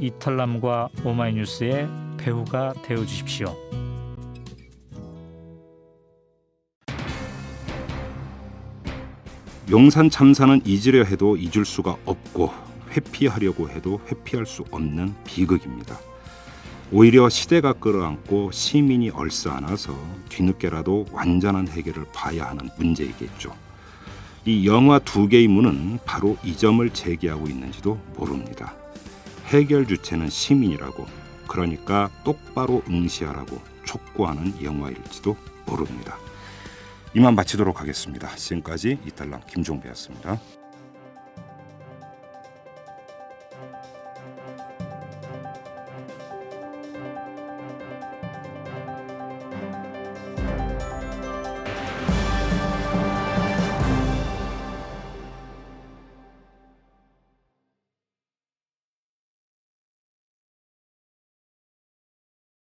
이털남과 오마이뉴스의 배우가 되어 주십시오. 용산 참사는 잊으려 해도 잊을 수가 없고 회피하려고 해도 회피할 수 없는 비극입니다. 오히려 시대가 끌어안고 시민이 얼싸안아서 뒤늦게라도 완전한 해결을 봐야 하는 문제이겠죠. 이 영화 두 개의 문은 바로 이 점을 제기하고 있는지도 모릅니다. 해결 주체는 시민이라고 그러니까 똑바로 응시하라고 촉구하는 영화일지도 모릅니다. 이만 마치도록 하겠습니다. 지금까지 이탈남 김종배였습니다.